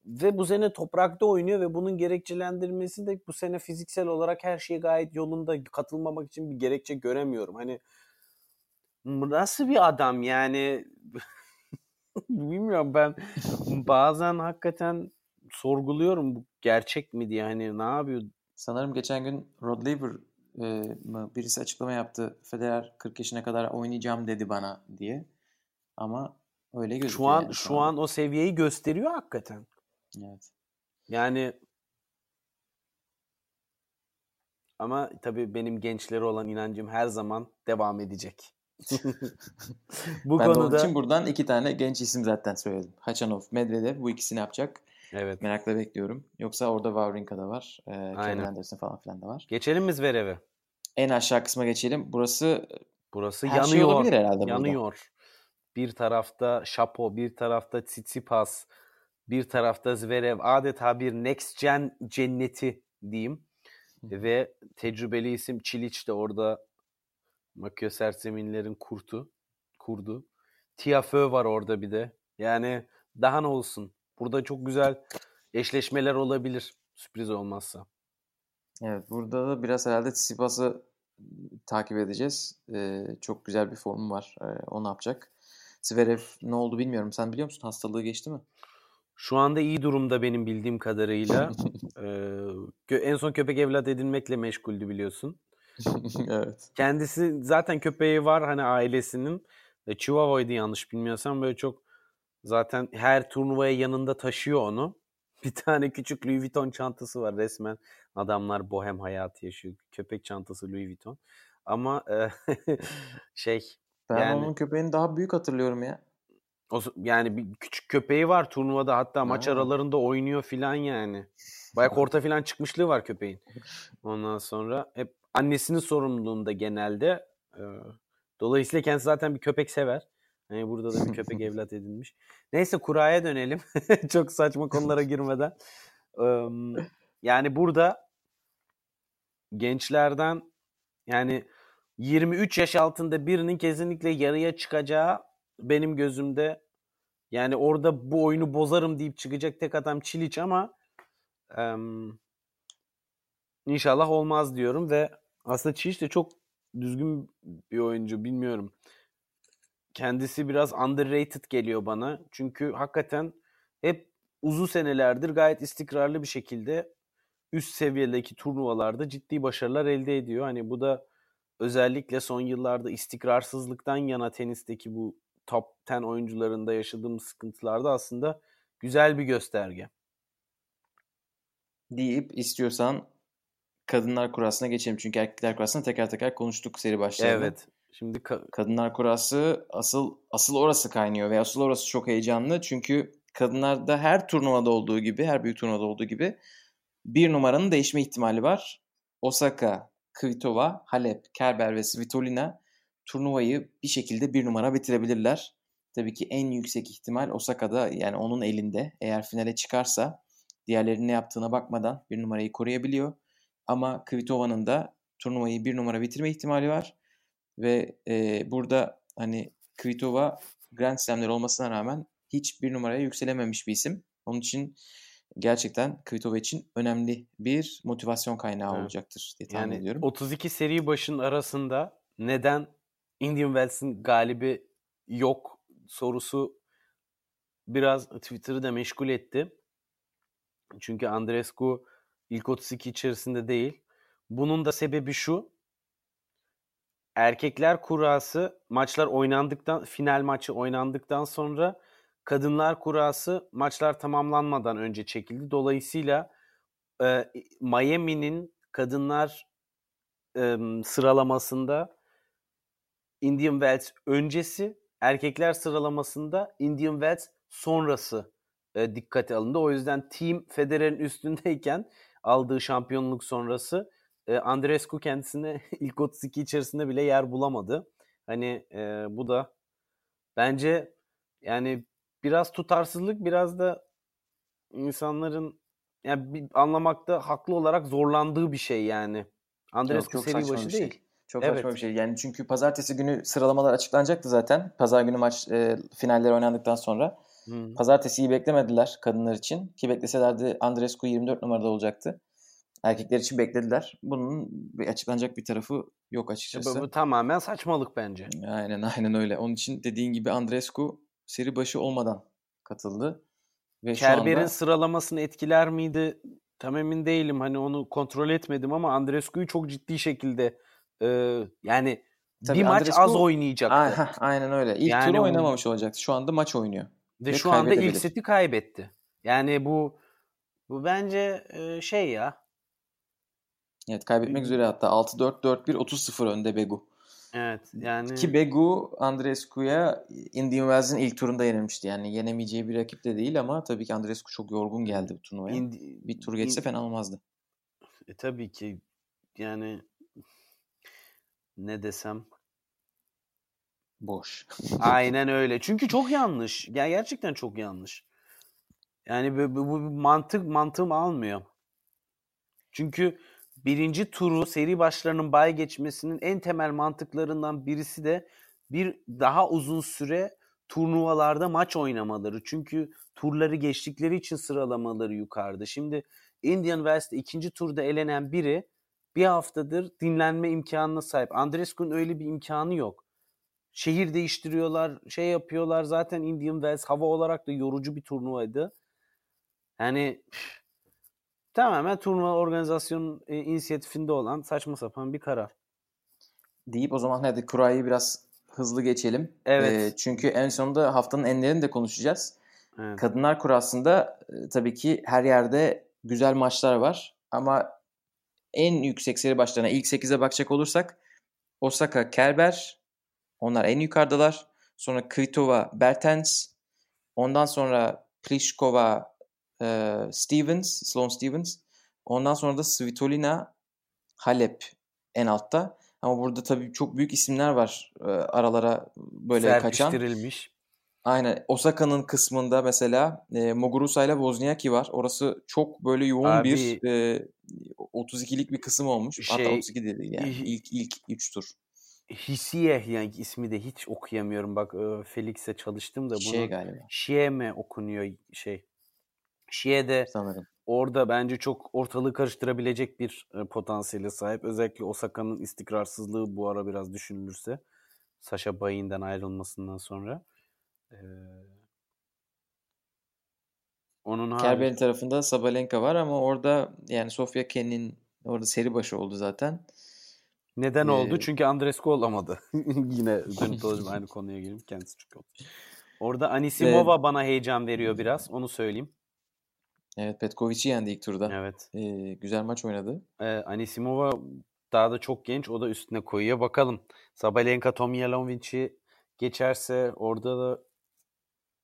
Ve bu sene toprakta oynuyor ve bunun gerekçelendirmesi de bu sene fiziksel olarak her şey gayet yolunda. Katılmamak için bir gerekçe göremiyorum. Hani nasıl bir adam yani <laughs> bilmiyorum ben <laughs> bazen hakikaten sorguluyorum bu gerçek mi diye hani ne yapıyor sanırım geçen gün Rod Laver e, mı birisi açıklama yaptı. Federer 40 yaşına kadar oynayacağım dedi bana diye. Ama öyle gözüküyor. şu an yani şu an o seviyeyi gösteriyor hakikaten. Evet. Yani Ama tabii benim gençlere olan inancım her zaman devam edecek. <laughs> bu ben konuda... de onun için buradan iki tane genç isim zaten söyledim. Hachanov, Medvedev bu ikisini yapacak. Evet. Merakla bekliyorum. Yoksa orada Wawrinka da var. E, Anderson falan filan da var. Geçelim mi Zverev'e? En aşağı kısma geçelim. Burası Burası her yanıyor. Şey olabilir herhalde yanıyor. Burada. Bir tarafta Şapo, bir tarafta Tsitsipas, bir tarafta Zverev. Adeta bir next gen cenneti diyeyim. Ve tecrübeli isim Çiliç de orada Makyo Serseminlerin kurtu, kurdu. Tiafö var orada bir de. Yani daha ne olsun. Burada çok güzel eşleşmeler olabilir. Sürpriz olmazsa. Evet burada da biraz herhalde Tsitsipas'ı takip edeceğiz. Ee, çok güzel bir formu var. Ee, o ne yapacak? Zverev ne oldu bilmiyorum. Sen biliyor musun? Hastalığı geçti mi? Şu anda iyi durumda benim bildiğim kadarıyla. <laughs> ee, en son köpek evlat edinmekle meşguldü biliyorsun. <laughs> evet. Kendisi zaten köpeği var hani ailesinin. Chihuahua'ydı yanlış bilmiyorsam. Böyle çok zaten her turnuvaya yanında taşıyor onu. <laughs> Bir tane küçük Louis Vuitton çantası var resmen. Adamlar bohem hayatı yaşıyor. Köpek çantası Louis Vuitton. Ama e, <laughs> şey ben yani, onun köpeğini daha büyük hatırlıyorum ya. O, yani bir küçük köpeği var turnuvada hatta maç aralarında oynuyor filan yani. Bayağı orta filan çıkmışlığı var köpeğin. Ondan sonra hep annesinin sorumluluğunda genelde. E, dolayısıyla kendisi zaten bir köpek sever. Yani burada da bir <laughs> köpek evlat edinmiş. Neyse kuraya dönelim. <laughs> Çok saçma konulara girmeden. yani burada gençlerden yani 23 yaş altında birinin kesinlikle yarıya çıkacağı benim gözümde yani orada bu oyunu bozarım deyip çıkacak tek adam Çiliç ama um, inşallah olmaz diyorum ve aslında Çiliç de çok düzgün bir oyuncu bilmiyorum. Kendisi biraz underrated geliyor bana. Çünkü hakikaten hep uzun senelerdir gayet istikrarlı bir şekilde üst seviyedeki turnuvalarda ciddi başarılar elde ediyor. Hani bu da özellikle son yıllarda istikrarsızlıktan yana tenisteki bu top 10 oyuncularında yaşadığımız sıkıntılarda aslında güzel bir gösterge. Deyip istiyorsan kadınlar kurasına geçelim. Çünkü erkekler kurasına teker teker konuştuk seri başlarında. Evet. Şimdi ka- kadınlar kurası asıl asıl orası kaynıyor ve asıl orası çok heyecanlı. Çünkü kadınlarda her turnuvada olduğu gibi, her büyük turnuvada olduğu gibi bir numaranın değişme ihtimali var. Osaka, Kvitova, Halep, Kerber ve Svitolina turnuvayı bir şekilde bir numara bitirebilirler. Tabii ki en yüksek ihtimal Osaka'da yani onun elinde. Eğer finale çıkarsa diğerlerinin ne yaptığına bakmadan bir numarayı koruyabiliyor. Ama Kvitova'nın da turnuvayı bir numara bitirme ihtimali var. Ve e, burada hani Kvitova Grand Slam'ler olmasına rağmen hiç bir numaraya yükselememiş bir isim. Onun için gerçekten Kvitova için önemli bir motivasyon kaynağı evet. olacaktır diye tahmin yani ediyorum. 32 seri başın arasında neden Indian Wells'in galibi yok sorusu biraz Twitter'ı da meşgul etti. Çünkü Andrescu ilk 32 içerisinde değil. Bunun da sebebi şu. Erkekler kurası maçlar oynandıktan final maçı oynandıktan sonra kadınlar kurası maçlar tamamlanmadan önce çekildi. Dolayısıyla e, Miami'nin kadınlar e, sıralamasında Indian Wells öncesi, erkekler sıralamasında Indian Wells sonrası e, dikkate alındı. O yüzden Team Federer'in üstündeyken aldığı şampiyonluk sonrası e, Andrescu kendisine <laughs> ilk 32 içerisinde bile yer bulamadı. Hani e, bu da bence yani biraz tutarsızlık biraz da insanların yani bir anlamakta haklı olarak zorlandığı bir şey yani. Andrescu seri başı şey. değil. Şey. Çok evet. saçma bir şey. Yani çünkü pazartesi günü sıralamalar açıklanacaktı zaten. Pazar günü maç e, finaller oynandıktan sonra. Hmm. Pazartesiyi beklemediler kadınlar için. Ki bekleselerdi Andrescu 24 numarada olacaktı. Erkekler için beklediler. Bunun bir açıklanacak bir tarafı yok açıkçası. Bu, bu tamamen saçmalık bence. Aynen aynen öyle. Onun için dediğin gibi Andrescu seri başı olmadan katıldı. Ve Kerber'in anda... sıralamasını etkiler miydi? Tam emin değilim. Hani onu kontrol etmedim ama Andrescu'yu çok ciddi şekilde e, yani Tabii bir Andrescu... maç az oynayacaktı. Aynen, aynen öyle. İlk yani turu oynamamış olacaktı. Şu anda maç oynuyor. Ve, ve şu anda ilk seti kaybetti. Yani bu bu bence e, şey ya Evet kaybetmek üzere hatta 6-4, 4-1, 30-0 önde Begu. Evet yani Ki Begu Andreescu'ya Indian Wells'in ilk turunda yenilmişti. Yani yenemeyeceği bir rakip de değil ama tabii ki Andreescu çok yorgun geldi bu turnuvaya. indi- bir tur geçse in- fena olmazdı. E, tabii ki yani ne desem Boş. <laughs> Aynen öyle. Çünkü çok yanlış. Ya gerçekten çok yanlış. Yani bu, bu, bu mantık mantığım almıyor. Çünkü birinci turu seri başlarının bay geçmesinin en temel mantıklarından birisi de bir daha uzun süre turnuvalarda maç oynamaları. Çünkü turları geçtikleri için sıralamaları yukarıda. Şimdi Indian Wells'te ikinci turda elenen biri bir haftadır dinlenme imkanına sahip. Andrescu'nun öyle bir imkanı yok şehir değiştiriyorlar, şey yapıyorlar. Zaten Indian Wells hava olarak da yorucu bir turnuvaydı. Yani üf, tamamen turnuva organizasyonun e, inisiyatifinde olan saçma sapan bir karar. Deyip o zaman hadi kurayı biraz hızlı geçelim. Evet. Ee, çünkü en sonunda haftanın enlerini de konuşacağız. Evet. Kadınlar kurasında e, tabii ki her yerde güzel maçlar var. Ama en yüksek seri başlarına ilk 8'e bakacak olursak Osaka, Kerber onlar en yukarıdalar. Sonra Kvitova, Bertens. Ondan sonra Pliskova, e, Stevens, Sloane Stevens. Ondan sonra da Svitolina, Halep en altta. Ama burada tabii çok büyük isimler var e, aralara böyle kaçan. Serpiştirilmiş. Aynen. Osaka'nın kısmında mesela e, Muguruza ile Wozniacki var. Orası çok böyle yoğun Abi- bir e, 32'lik bir kısım olmuş. Hatta Şey- 32 de değil yani. İlk ilk 3 tur. Hisiye yani ismi de hiç okuyamıyorum. Bak Felix'e çalıştım da bunu. Şey galiba Şie mi okunuyor şey? Şie de sanırım. orada bence çok ortalığı karıştırabilecek bir e, potansiyele sahip. Özellikle Osaka'nın istikrarsızlığı bu ara biraz düşünülürse. Sasha Bayin'den ayrılmasından sonra. Ee, onun harici- Kerber'in tarafında Sabalenka var ama orada yani Sofia Kenin orada seri başı oldu zaten. neden Ee, oldu? Çünkü Andrescu olamadı. <laughs> Yine <laughs> dönüp dolaşıp aynı konuya gelip kendisi çıkıyor. Orada Anisimova bana heyecan veriyor biraz. Onu söyleyeyim. Evet Petkovic'i yendi ilk turda. Evet. Ee, güzel maç oynadı. Ee, Anisimova daha da çok genç. O da üstüne koyuyor. Bakalım. Sabalenka Tomjanovic'i geçerse orada da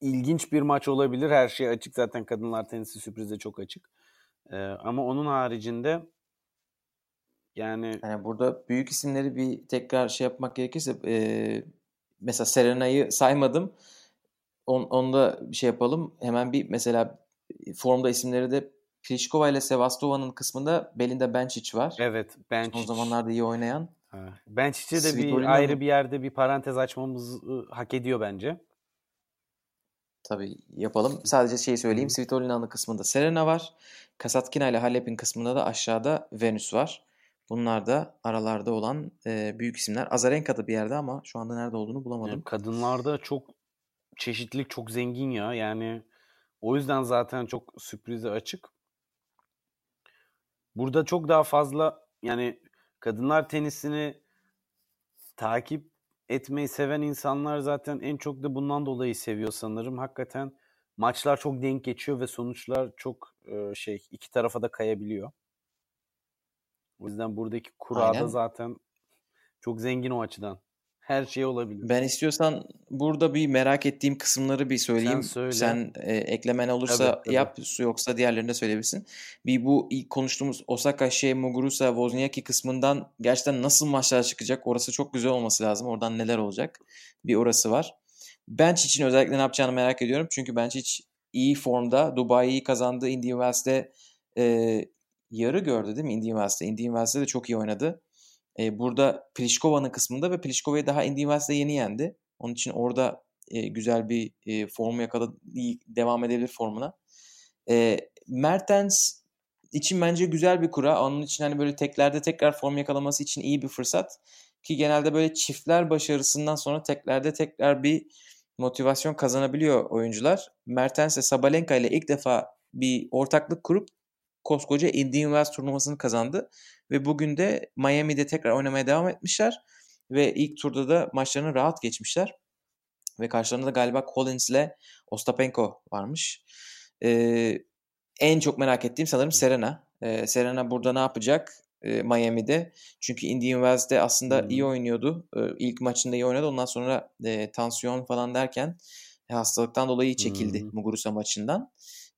ilginç bir maç olabilir. Her şey açık. Zaten kadınlar tenisi sürprize çok açık. Ee, ama onun haricinde yani Yani burada büyük isimleri bir tekrar şey yapmak gerekirse e, mesela Serena'yı saymadım. On, onu da bir şey yapalım. Hemen bir mesela formda isimleri de Pliskova ile Sevastova'nın kısmında Belinda Bencic var. evet ben Son zamanlarda iyi oynayan. ben de bir ayrı bir yerde bir parantez açmamız hak ediyor bence. Tabii yapalım. Sadece şeyi söyleyeyim. Svitolina'nın kısmında Serena var. Kasatkina ile Halep'in kısmında da aşağıda Venus var. Bunlar da aralarda olan e, büyük isimler. Azarenka da bir yerde ama şu anda nerede olduğunu bulamadım. Yani kadınlarda çok çeşitlilik çok zengin ya. Yani o yüzden zaten çok sürprize açık. Burada çok daha fazla yani kadınlar tenisini takip etmeyi seven insanlar zaten en çok da bundan dolayı seviyor sanırım. Hakikaten maçlar çok denk geçiyor ve sonuçlar çok e, şey iki tarafa da kayabiliyor. O yüzden buradaki kurada Aynen. zaten çok zengin o açıdan. Her şey olabilir. Ben istiyorsan burada bir merak ettiğim kısımları bir söyleyeyim. söyle. Sen e, eklemen olursa Tabii, tabii. yap, yoksa diğerlerini de söyleyebilirsin. Bir bu ilk konuştuğumuz Osaka, Shea, Muguruza, Wozniacki kısmından gerçekten nasıl maçlar çıkacak? Orası çok güzel olması lazım. Oradan neler olacak? Bir orası var. Bench için özellikle ne yapacağını merak ediyorum. Çünkü Bench hiç iyi formda. Dubai'yi kazandı. Indian Wells'te e, yarı gördü değil mi Indian Wells'te? Indian Wells'te de çok iyi oynadı. E, burada Pliškova'nın kısmında ve Pliškova'yı daha Indian Wells'te yeni yendi. Onun için orada e, güzel bir e, formu yakaladı. devam edebilir formuna. E, Mertens için bence güzel bir kura. Onun için hani böyle teklerde tekrar form yakalaması için iyi bir fırsat. Ki genelde böyle çiftler başarısından sonra teklerde tekrar bir motivasyon kazanabiliyor oyuncular. Mertens ve Sabalenka ile ilk defa bir ortaklık kurup koskoca Indian Wells turnuvasını kazandı. Ve bugün de Miami'de tekrar oynamaya devam etmişler. Ve ilk turda da maçlarını rahat geçmişler. Ve karşılarında da galiba Collins ile Ostapenko varmış. Ee, en çok merak ettiğim sanırım Serena. Ee, Serena burada ne yapacak? e, Miami'de. Çünkü Indian Wells'de aslında hmm. iyi oynuyordu. E, ilk maçında iyi oynadı. Ondan sonra e, tansiyon falan derken e, hastalıktan dolayı çekildi hmm. Muguruza maçından.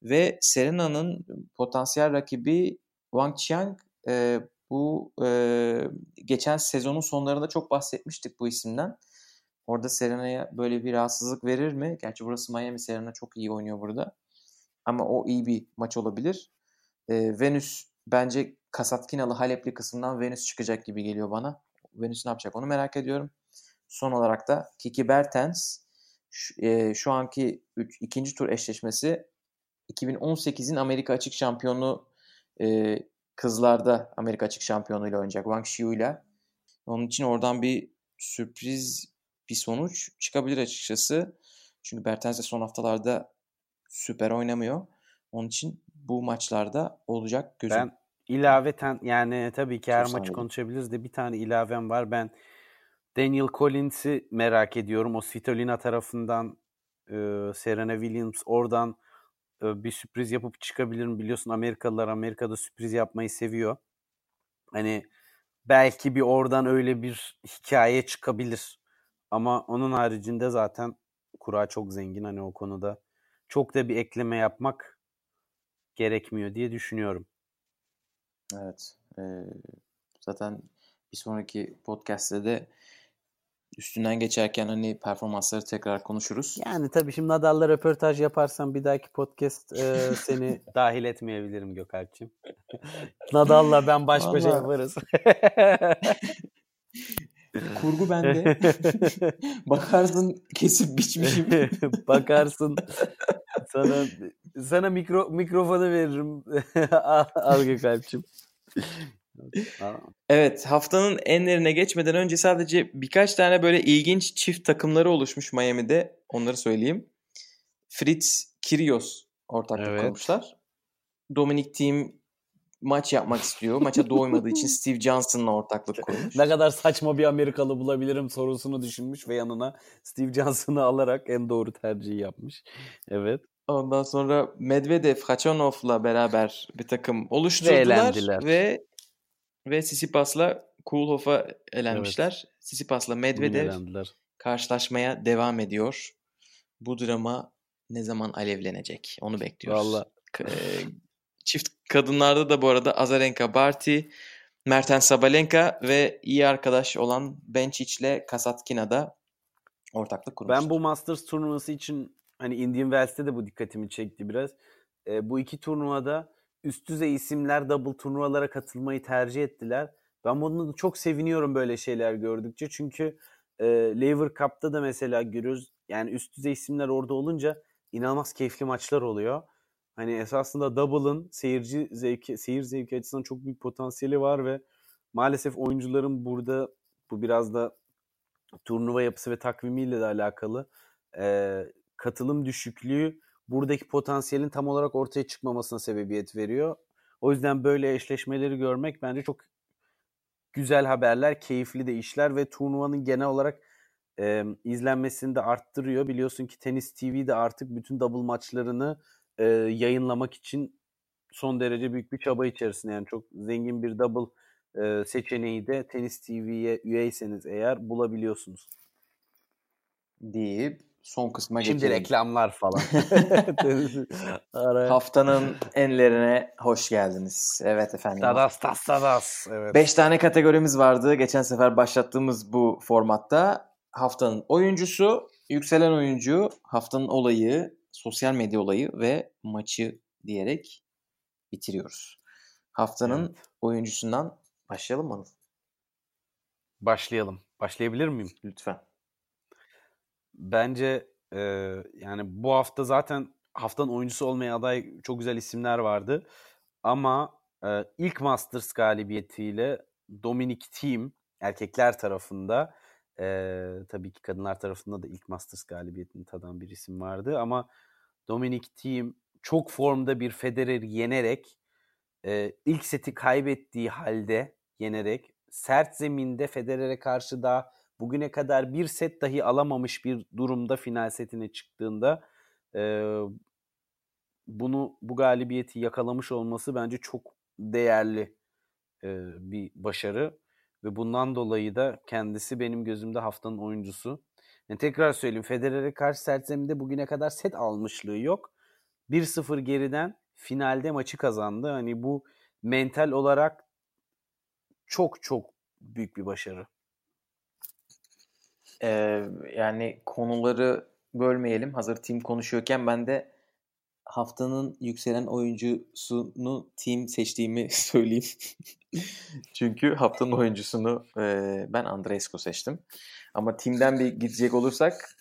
Ve Serena'nın potansiyel rakibi Wang Qiang e, bu e, geçen sezonun sonlarında çok bahsetmiştik bu isimden. Orada Serena'ya böyle bir rahatsızlık verir mi? Gerçi burası Miami. Serena çok iyi oynuyor burada. Ama o iyi bir maç olabilir. E, Venüs bence Kasatkinalı Halepli kısımdan Venüs çıkacak gibi geliyor bana. Venüs ne yapacak onu merak ediyorum. Son olarak da Kiki Bertens şu, e, şu anki üç, ikinci tur eşleşmesi 2018'in Amerika Açık Şampiyonu e, kızlarda Amerika Açık Şampiyonu ile oynayacak Wang Xiu ile. Onun için oradan bir sürpriz bir sonuç çıkabilir açıkçası. Çünkü Bertens de son haftalarda süper oynamıyor. Onun için bu maçlarda olacak gözüm. Ben ilaveten yani tabii ki her Çok maçı konuşabiliriz de bir tane ilavem var. Ben Daniel Collins'i merak ediyorum. O Svitolina tarafından e, Serena Williams oradan bir sürpriz yapıp çıkabilir mi? Biliyorsun Amerikalılar Amerika'da sürpriz yapmayı seviyor. Hani belki bir oradan öyle bir hikaye çıkabilir. Ama onun haricinde zaten kura çok zengin hani o konuda. Çok da bir ekleme yapmak gerekmiyor diye düşünüyorum. Evet. E, zaten bir sonraki podcast'te de üstünden geçerken hani performansları tekrar konuşuruz. Yani tabii şimdi Nadal'la röportaj yaparsam bir dahaki podcast e, <laughs> seni dahil etmeyebilirim Gökalp'ciğim. <laughs> Nadal'la ben baş başa yaparız. <laughs> Kurgu bende. Bakarsın kesip biçmişim. Bakarsın sana sana mikro mikrofonu veririm. Al Gökalp'ciğim. Evet haftanın enlerine geçmeden önce sadece birkaç tane böyle ilginç çift takımları oluşmuş Miami'de. Onları söyleyeyim. Fritz Kyrgios ortaklık evet. kurmuşlar. Dominic Thiem maç yapmak istiyor. Maça doymadığı için <laughs> Steve Johnson'la ortaklık kurmuş. ne kadar saçma bir Amerikalı bulabilirim sorusunu düşünmüş ve yanına Steve Johnson'ı alarak en doğru tercihi yapmış. Evet. Ondan sonra Medvedev, Khachanov'la beraber bir takım oluşturdular ve, ve ve Sisipas'la Kulhof'a elenmişler. Evet. Sisipas'la Medvedev karşılaşmaya devam ediyor. Bu drama ne zaman alevlenecek? Onu bekliyoruz. Valla. Çift kadınlarda da bu arada Azarenka Barty, Mertens Sabalenka ve iyi arkadaş olan Bencic ile Kasatkina da ortaklık kurmuşlar. Ben bu Masters turnuvası için hani Indian Wells'te de bu dikkatimi çekti biraz. E, bu iki turnuvada üst düzey isimler double turnuvalara katılmayı tercih ettiler. Ben bunu çok seviniyorum böyle şeyler gördükçe. Çünkü e, Lever Cup'ta da mesela görüyoruz. Yani üst düzey isimler orada olunca inanılmaz keyifli maçlar oluyor. Hani esasında double'ın seyirci zevki, seyir zevki açısından çok büyük potansiyeli var ve maalesef oyuncuların burada bu biraz da turnuva yapısı ve takvimiyle de alakalı e, katılım düşüklüğü buradaki potansiyelin tam olarak ortaya çıkmamasına sebebiyet veriyor. O yüzden böyle eşleşmeleri görmek bence çok güzel haberler, keyifli de işler ve turnuvanın genel olarak e, izlenmesini de arttırıyor. Biliyorsun ki Tenis TV de artık bütün double maçlarını e, yayınlamak için son derece büyük bir çaba içerisinde. Yani çok zengin bir double e, seçeneği de Tenis TV'ye üyeyseniz eğer bulabiliyorsunuz. Deyip son kısma Şimdi geçelim. reklamlar falan. <laughs> <laughs> Haftanın enlerine hoş geldiniz. Evet efendim. Tadas tas tadas. Evet. Beş tane kategorimiz vardı. Geçen sefer başlattığımız bu formatta. Haftanın oyuncusu, yükselen oyuncu, haftanın olayı, sosyal medya olayı ve maçı diyerek bitiriyoruz. Haftanın evet. oyuncusundan başlayalım mı? Başlayalım. Başlayabilir miyim? Lütfen. Bence e, yani bu hafta zaten haftanın oyuncusu olmaya aday çok güzel isimler vardı. Ama e, ilk Masters galibiyetiyle Dominic Thiem erkekler tarafında e, tabii ki kadınlar tarafında da ilk Masters galibiyetini tadan bir isim vardı. Ama Dominic Thiem çok formda bir Federer'i yenerek e, ilk seti kaybettiği halde yenerek sert zeminde Federer'e karşı daha bugüne kadar bir set dahi alamamış bir durumda final setine çıktığında e, bunu bu galibiyeti yakalamış olması bence çok değerli e, bir başarı ve bundan dolayı da kendisi benim gözümde haftanın oyuncusu. Yani tekrar söyleyeyim Federer'e karşı sert zeminde bugüne kadar set almışlığı yok. 1-0 geriden finalde maçı kazandı. Hani bu mental olarak çok çok büyük bir başarı. Ee, yani konuları bölmeyelim. Hazır team konuşuyorken ben de haftanın yükselen oyuncusunu team seçtiğimi <laughs> söyleyeyim. <laughs> Çünkü haftanın oyuncusunu e, ben Andreescu seçtim. Ama team'den bir gidecek olursak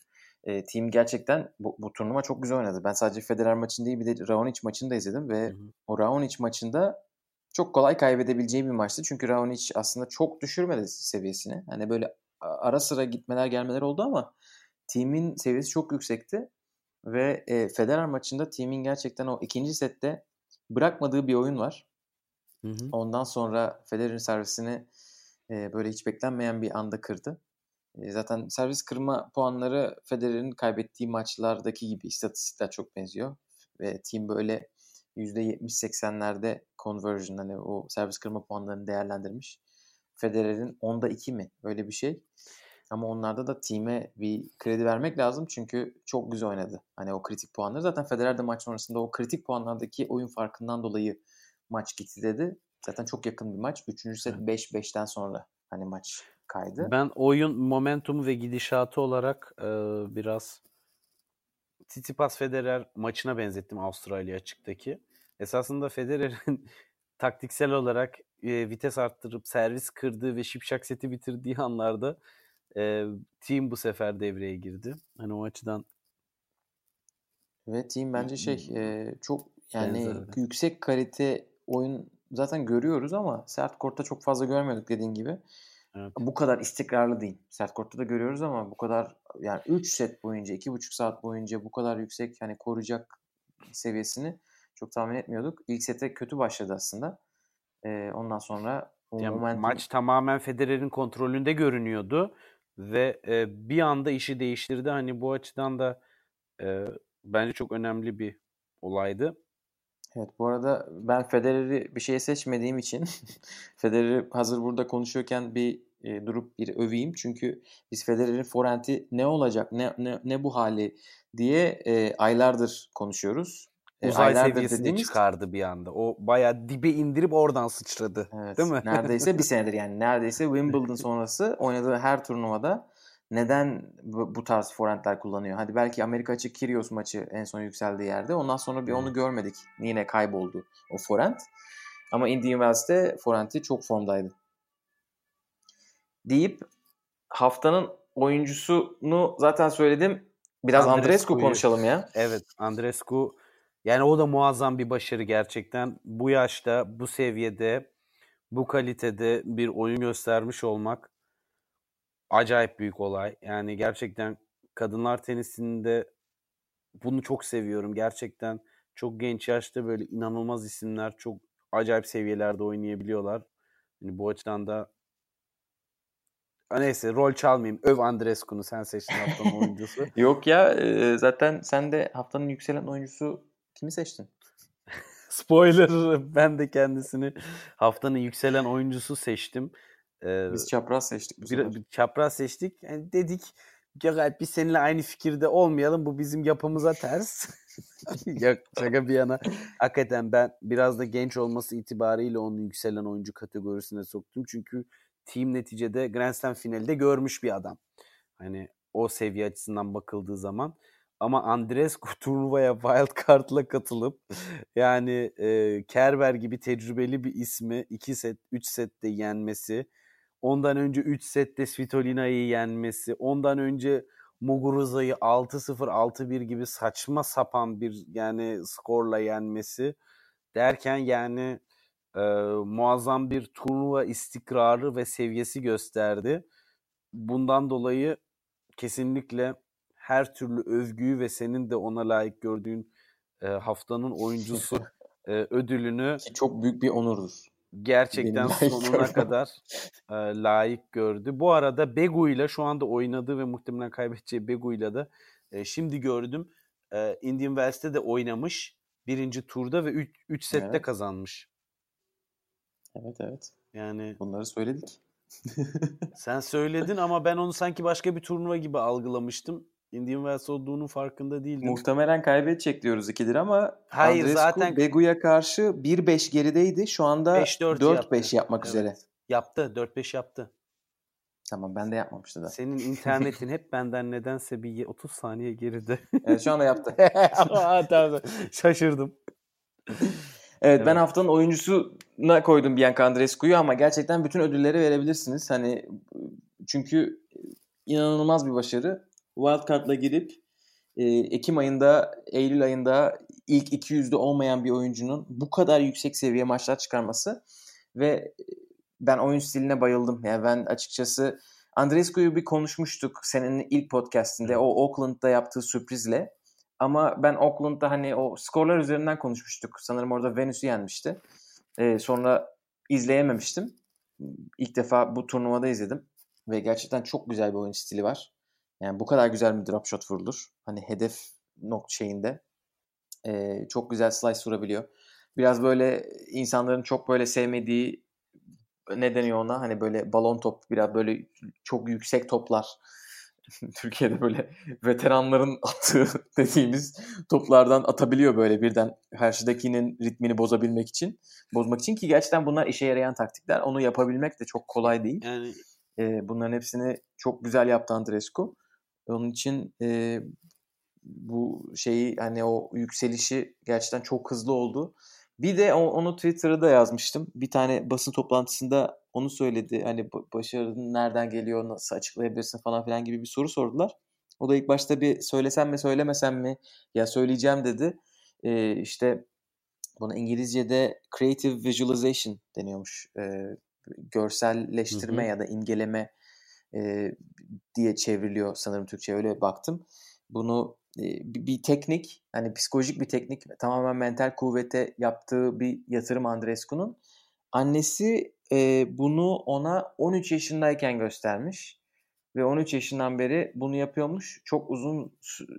e, team gerçekten bu, bu turnuva çok güzel oynadı. Ben sadece Federer maçını değil bir de Raonic maçını da izledim ve hı hı. o Raonic maçında çok kolay kaybedebileceği bir maçtı. Çünkü Raonic aslında çok düşürmedi seviyesini. Hani böyle ara sıra gitmeler gelmeler oldu ama team'in seviyesi çok yüksekti. Ve e, Federer maçında team'in gerçekten o ikinci sette bırakmadığı bir oyun var. Hı hı. Ondan sonra Federer'in servisini e, böyle hiç beklenmeyen bir anda kırdı. E, zaten servis kırma puanları Federer'in kaybettiği maçlardaki gibi istatistikler çok benziyor. Ve team böyle %70-80'lerde conversion hani o servis kırma puanlarını değerlendirmiş. Federer'in 10'da 2 mi? Öyle bir şey. Ama onlarda da team'e bir kredi vermek lazım çünkü çok güzel oynadı. Hani o kritik puanları. Zaten Federer de maç sonrasında o kritik puanlardaki oyun farkından dolayı maç gitti dedi. Zaten çok yakın bir maç. Üçüncü set 5-5'ten sonra hani maç kaydı. Ben oyun momentumu ve gidişatı olarak e, biraz Tsitsipas Federer maçına benzettim Avustralya açıktaki. Esasında Federer'in <laughs> taktiksel olarak e, vites arttırıp servis kırdığı ve şipşak seti bitirdiği <laughs> anlarda e, team bu sefer devreye girdi. Hani o açıdan ve team bence şey e, çok yani Benzerdi. yüksek kalite oyun zaten görüyoruz ama sert kortta çok fazla görmüyorduk dediğin gibi. Evet. Bu kadar istikrarlı değil. Sert kortta da görüyoruz ama bu kadar yani 3 set boyunca 2,5 saat boyunca bu kadar yüksek hani koruyacak seviyesini çok tahmin etmiyorduk. İlk sete kötü başladı aslında. E, ondan sonra yani momentum... maç tamamen Federer'in kontrolünde görünüyordu ve e, bir anda işi değiştirdi. Hani bu açıdan da e, bence çok önemli bir olaydı. Evet bu arada ben Federer'i bir şeye seçmediğim için <laughs> Federer'i hazır burada konuşuyorken bir e, durup bir öveyim. Çünkü biz Federer'in forenti ne olacak, ne ne, ne bu hali diye e, aylardır konuşuyoruz. E, Uzay seviyesine dediğimiz... çıkardı bir anda. O bayağı dibe indirip oradan sıçradı. Evet, değil mi? Neredeyse bir <laughs> senedir yani. Neredeyse Wimbledon sonrası oynadığı her turnuvada neden bu, bu tarz forentler kullanıyor? Hadi belki Amerika açık Kyrgios maçı en son yükseldiği yerde. Ondan sonra bir onu görmedik. Yine kayboldu o forent. Ama Indian Wells'te forenti çok formdaydı. Deyip haftanın oyuncusunu zaten söyledim. Biraz Andrescu konuşalım ya. Evet Andrescu yani o da muazzam bir başarı gerçekten. Bu yaşta, bu seviyede, bu kalitede bir oyun göstermiş olmak acayip büyük olay. Yani gerçekten kadınlar tenisinde bunu çok seviyorum. Gerçekten çok genç yaşta böyle inanılmaz isimler çok acayip seviyelerde oynayabiliyorlar. Yani bu açıdan da neyse rol çalmayayım. Öv Andrescu'nu sen seçtin haftanın oyuncusu. <laughs> Yok ya zaten sen de haftanın yükselen oyuncusu kimi seçtin? <laughs> Spoiler ben de kendisini haftanın yükselen oyuncusu seçtim. Ee, biz çapraz seçtik bu bir, Çapraz seçtik. Yani dedik Gökhan biz seninle aynı fikirde olmayalım. Bu bizim yapımıza ters. <laughs> Yok şaka bir yana. Hakikaten ben biraz da genç olması itibariyle onu yükselen oyuncu kategorisine soktum. Çünkü team neticede Grand Slam finalde görmüş bir adam. Hani o seviye açısından bakıldığı zaman. Ama Andrescu <laughs> turnuvaya wild card'la katılıp yani e, Kerber gibi tecrübeli bir ismi 2 set 3 sette yenmesi Ondan önce 3 sette Svitolina'yı yenmesi. Ondan önce Muguruza'yı 6-0 6-1 gibi saçma sapan bir yani skorla yenmesi derken yani e, muazzam bir turnuva istikrarı ve seviyesi gösterdi. Bundan dolayı kesinlikle her türlü övgüyü ve senin de ona layık gördüğün e, haftanın oyuncusu e, ödülünü çok büyük bir onurdur gerçekten sonuna <laughs> kadar e, layık gördü. Bu arada Begu ile şu anda oynadığı ve muhtemelen kaybedeceği Begu ile de e, şimdi gördüm. E, Indian Wells'te de oynamış birinci turda ve 3 sette evet. kazanmış. Evet evet. Yani Bunları söyledik. <laughs> sen söyledin ama ben onu sanki başka bir turnuva gibi algılamıştım. Indian Wells olduğunun farkında değildim. Muhtemelen kaybedecek diyoruz 2'dir ama Hayır, Andreescu zaten- Begu'ya karşı 1-5 gerideydi. Şu anda 5-4 4-5 yaptı. yapmak Evet. üzere. Yaptı. 4-5 yaptı. Tamam ben de yapmamıştı da. Senin internetin hep benden nedense bir ye- 30 saniye geride. Evet şu anda yaptı. <laughs> Tamam. Şaşırdım. Evet, ben Evet. haftanın oyuncusuna koydum Bianca Andreescu'yu ama gerçekten bütün ödülleri verebilirsiniz. Hani çünkü inanılmaz bir başarı. Wildcard'la girip e, Ekim ayında, Eylül ayında ilk 200'de olmayan bir oyuncunun bu kadar yüksek seviye maçlar çıkarması ve ben oyun stiline bayıldım. Yani ben açıkçası Andreescu'yu bir konuşmuştuk senin ilk podcastinde o Oakland'da yaptığı sürprizle. Ama ben Oakland'da hani o skorlar üzerinden konuşmuştuk. Sanırım orada Venüs'ü yenmişti. Ee, sonra izleyememiştim. İlk defa bu turnuvada izledim. Ve gerçekten çok güzel bir oyun stili var. Yani bu kadar güzel bir drop shot vurulur. Hani hedef nok şeyinde. Ee, çok güzel slice vurabiliyor. Biraz böyle insanların çok böyle sevmediği ne deniyor ona? Hani böyle balon top biraz böyle çok yüksek toplar. <laughs> Türkiye'de böyle veteranların <laughs> attığı dediğimiz toplardan atabiliyor böyle birden karşıdakinin ritmini bozabilmek için. Bozmak için ki gerçekten bunlar işe yarayan taktikler. Onu yapabilmek de çok kolay değil. Yani E, bunların hepsini çok güzel yaptı Andrescu. Onun için e, bu şeyi hani o yükselişi gerçekten çok hızlı oldu. Bir de onu Twitter'da da yazmıştım. Bir tane basın toplantısında onu söyledi. Hani ba- başarının nereden geliyor, nasıl açıklayabilirsin falan filan gibi bir soru sordular. O da ilk başta bir söylesem mi söylemesem mi ya söyleyeceğim dedi. E, işte buna İngilizce'de creative visualization deniyormuş. E, görselleştirme Hı hı. ya da imgeleme e, diye çevriliyor sanırım Türkçe öyle baktım. Bunu e, bir, teknik hani psikolojik bir teknik tamamen mental kuvvete yaptığı bir yatırım Andrescu'nun. Annesi e, bunu ona 13 yaşındayken göstermiş ve 13 yaşından beri bunu yapıyormuş. Çok uzun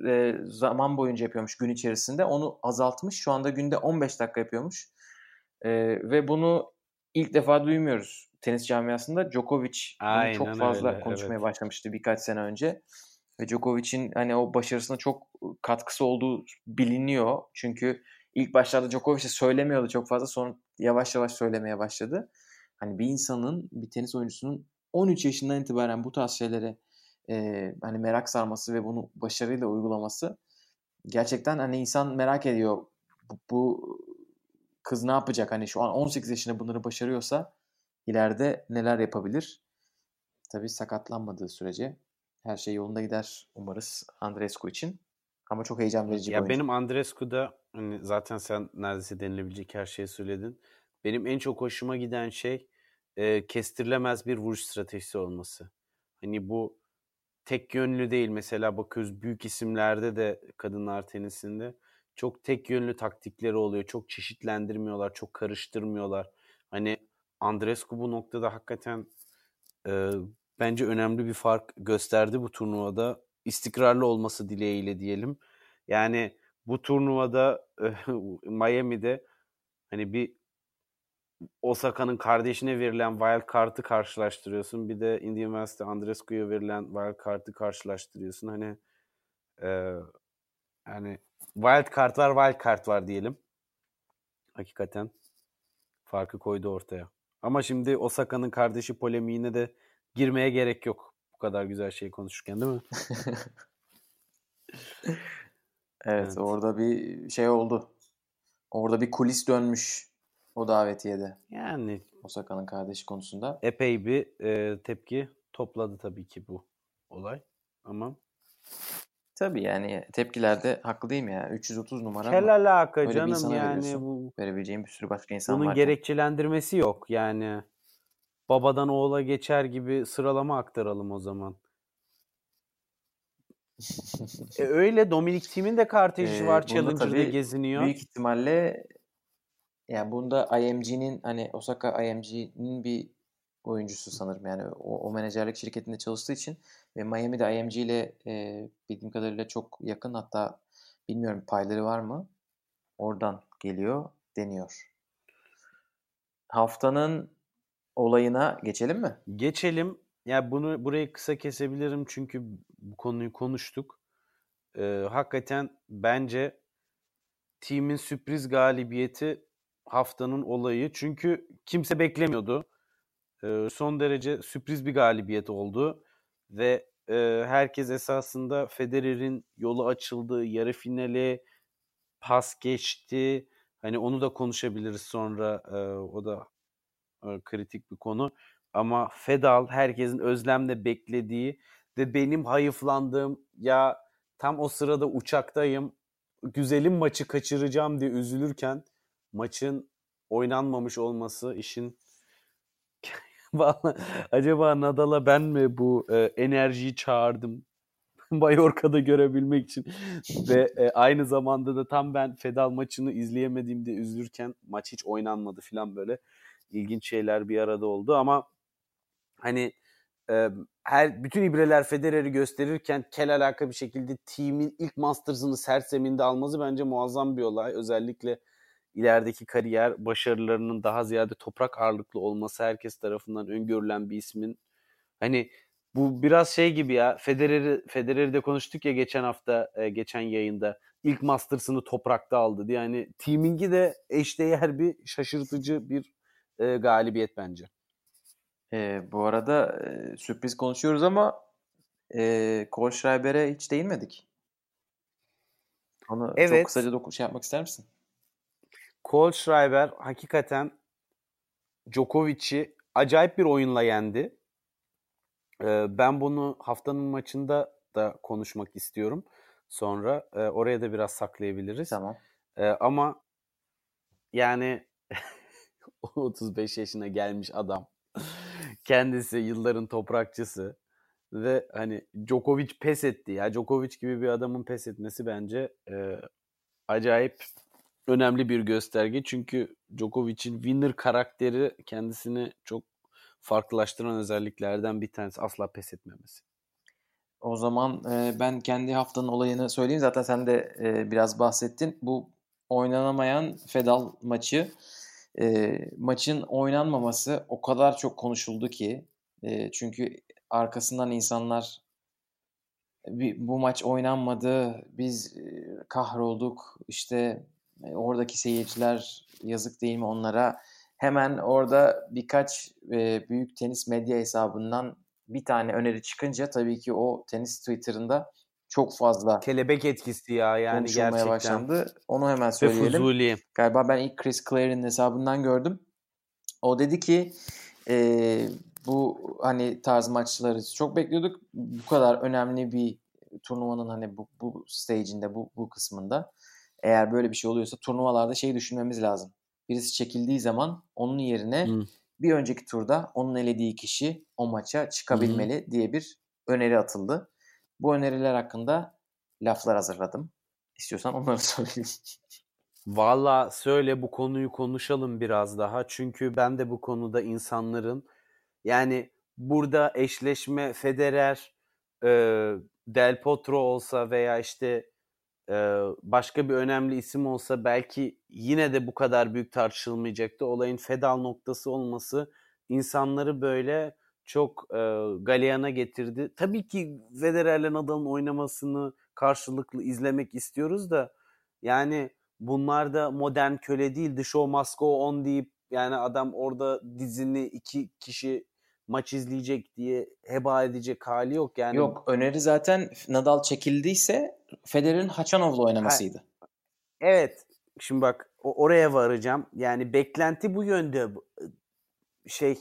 e, zaman boyunca yapıyormuş gün içerisinde. Onu azaltmış. Şu anda günde 15 dakika yapıyormuş. E, ve bunu ilk defa duymuyoruz tenis camiasında. Djokovic Aynen çok fazla öyle, konuşmaya evet. başlamıştı birkaç sene önce. Ve Djokovic'in hani o başarısına çok katkısı olduğu biliniyor. Çünkü ilk başlarda Djokovic söylemiyordu çok fazla. Sonra yavaş yavaş söylemeye başladı. Hani bir insanın, bir tenis oyuncusunun 13 yaşından itibaren bu tarz şeylere e, hani merak sarması ve bunu başarıyla uygulaması gerçekten hani insan merak ediyor. Bu, bu kız ne yapacak? Hani şu an 18 yaşında bunları başarıyorsa ileride neler yapabilir? Tabii sakatlanmadığı sürece her şey yolunda gider umarız Andreescu için. Ama çok heyecan verici bir Ya oyuncu. benim Andrescu'da hani zaten sen neredeyse denilebilecek her şeyi söyledin. Benim en çok hoşuma giden şey e, kestirilemez bir vuruş stratejisi olması. Hani bu tek yönlü değil. Mesela bakıyoruz büyük isimlerde de kadınlar tenisinde çok tek yönlü taktikleri oluyor. Çok çeşitlendirmiyorlar, çok karıştırmıyorlar. Hani Andrescu bu noktada hakikaten e, bence önemli bir fark gösterdi bu turnuvada. İstikrarlı olması dileğiyle diyelim. Yani bu turnuvada <laughs> Miami'de hani bir Osaka'nın kardeşine verilen wild card'ı karşılaştırıyorsun. Bir de Indian Wells'te Andrescu'ya verilen wild card'ı karşılaştırıyorsun. Hani e, yani wild card var, wild card var diyelim. Hakikaten farkı koydu ortaya. Ama şimdi Osaka'nın kardeşi polemiğine de girmeye gerek yok. Bu kadar güzel şey konuşurken değil mi? <laughs> Evet, Evet. orada bir şey oldu. Orada bir kulis dönmüş o davetiyede. Yani Osaka'nın kardeşi konusunda. epey bir e, tepki topladı tabii ki bu olay. Ama Tabii yani tepkilerde haklı değil mi ya? 330 numara kel alaka Öyle canım yani bu Verebileceğim bir sürü başka insan bunun var. gerekçelendirmesi yok. Yani babadan oğula geçer gibi sıralama aktaralım o zaman. E <laughs> öyle Dominik Thiem'in de kardeşi Ee, var Challenger'da geziniyor. Büyük ihtimalle yani bunda IMG'nin hani Osaka IMG'nin bir oyuncusu sanırım yani o, o menajerlik şirketinde çalıştığı için ve Miami'de IMG ile e, bildiğim kadarıyla çok yakın hatta bilmiyorum payları var mı oradan geliyor deniyor. haftanın olayına geçelim mi? Geçelim. Ya bunu burayı kısa kesebilirim çünkü bu konuyu konuştuk. Ee, hakikaten bence team'in sürpriz galibiyeti haftanın olayı. Çünkü kimse beklemiyordu. Son derece sürpriz bir galibiyet oldu ve herkes esasında Federer'in yolu açıldığı yarı finale pas geçti. Hani onu da konuşabiliriz sonra. O da kritik bir konu. Ama Fedal herkesin özlemle beklediği ve benim hayıflandığım ya tam o sırada uçaktayım güzelim maçı kaçıracağım diye üzülürken maçın oynanmamış olması işin <laughs> acaba Nadal'a ben mi bu e, enerjiyi çağırdım <laughs> Mallorca'da görebilmek için ve e, aynı zamanda da tam ben Fedal maçını izleyemediğimde üzülürken maç hiç oynanmadı falan böyle ilginç şeyler bir arada oldu ama hani e, her bütün ibreler Federer'i gösterirken kel alaka bir şekilde team'in ilk Masters'ını sert zeminde alması bence muazzam bir olay. Özellikle ilerideki kariyer başarılarının daha ziyade toprak ağırlıklı olması herkes tarafından öngörülen bir ismin hani bu biraz şey gibi ya Federer'i Federer'i de konuştuk ya geçen hafta e, geçen yayında ilk Masters'ını toprakta aldı diye yani teaming'i de eşdeğer bir şaşırtıcı bir e, galibiyet bence. E, bu arada e, sürpriz konuşuyoruz ama e, Kohlschreiber'e hiç değinmedik. Onu evet. çok kısaca doku şey yapmak ister misin? Kohlschreiber hakikaten Djokovic'i acayip bir oyunla yendi. Ee, ben bunu haftanın maçında da konuşmak istiyorum. Sonra e, oraya da biraz saklayabiliriz. Tamam. Ee, ama yani <laughs> 35 yaşına gelmiş adam Kendisi yılların toprakçısı ve hani Djokovic pes etti. Ya Djokovic gibi bir adamın pes etmesi bence e, acayip önemli bir gösterge. Çünkü Djokovic'in winner karakteri kendisini çok farklılaştıran özelliklerden bir tanesi asla pes etmemesi. O zaman e, ben kendi haftanın olayını söyleyeyim. Zaten sen de e, biraz bahsettin. Bu oynanamayan Fedal maçı e, maçın oynanmaması o kadar çok konuşuldu ki e, çünkü arkasından insanlar bu maç oynanmadı biz e, kahrolduk işte e, oradaki seyirciler yazık değil mi onlara hemen orada birkaç e, büyük tenis medya hesabından bir tane öneri çıkınca tabii ki o tenis Twitter'ında çok fazla kelebek etkisi ya yani gerçekten. başlandı. Onu hemen söyleyelim. Fuzuli. Galiba ben ilk Chris Clare'in hesabından gördüm. O dedi ki e, bu hani tarz maçları çok bekliyorduk. Bu kadar önemli bir turnuvanın hani bu, bu stage'inde, bu, bu kısmında eğer böyle bir şey oluyorsa turnuvalarda şey düşünmemiz lazım. Birisi çekildiği zaman onun yerine hmm. bir önceki turda onun elediği kişi o maça çıkabilmeli hmm. diye bir öneri atıldı. Bu öneriler hakkında laflar hazırladım. İstiyorsan onları söyleyeyim. Valla söyle bu konuyu konuşalım biraz daha. Çünkü ben de bu konuda insanların yani burada eşleşme Federer, e, Del Potro olsa veya işte başka bir önemli isim olsa belki yine de bu kadar büyük tartışılmayacaktı. Olayın fedal noktası olması insanları böyle çok e, galeyana getirdi. Tabii ki Federer'le Nadal'ın oynamasını karşılıklı izlemek istiyoruz da yani bunlar da modern köle değil. The show must go on deyip yani adam orada dizini iki kişi maç izleyecek diye heba edecek hali yok yani. Yok öneri zaten Nadal çekildiyse Federer'in Haçanov'la oynamasıydı. Ha, evet. Şimdi bak oraya varacağım. Yani beklenti bu yönde şey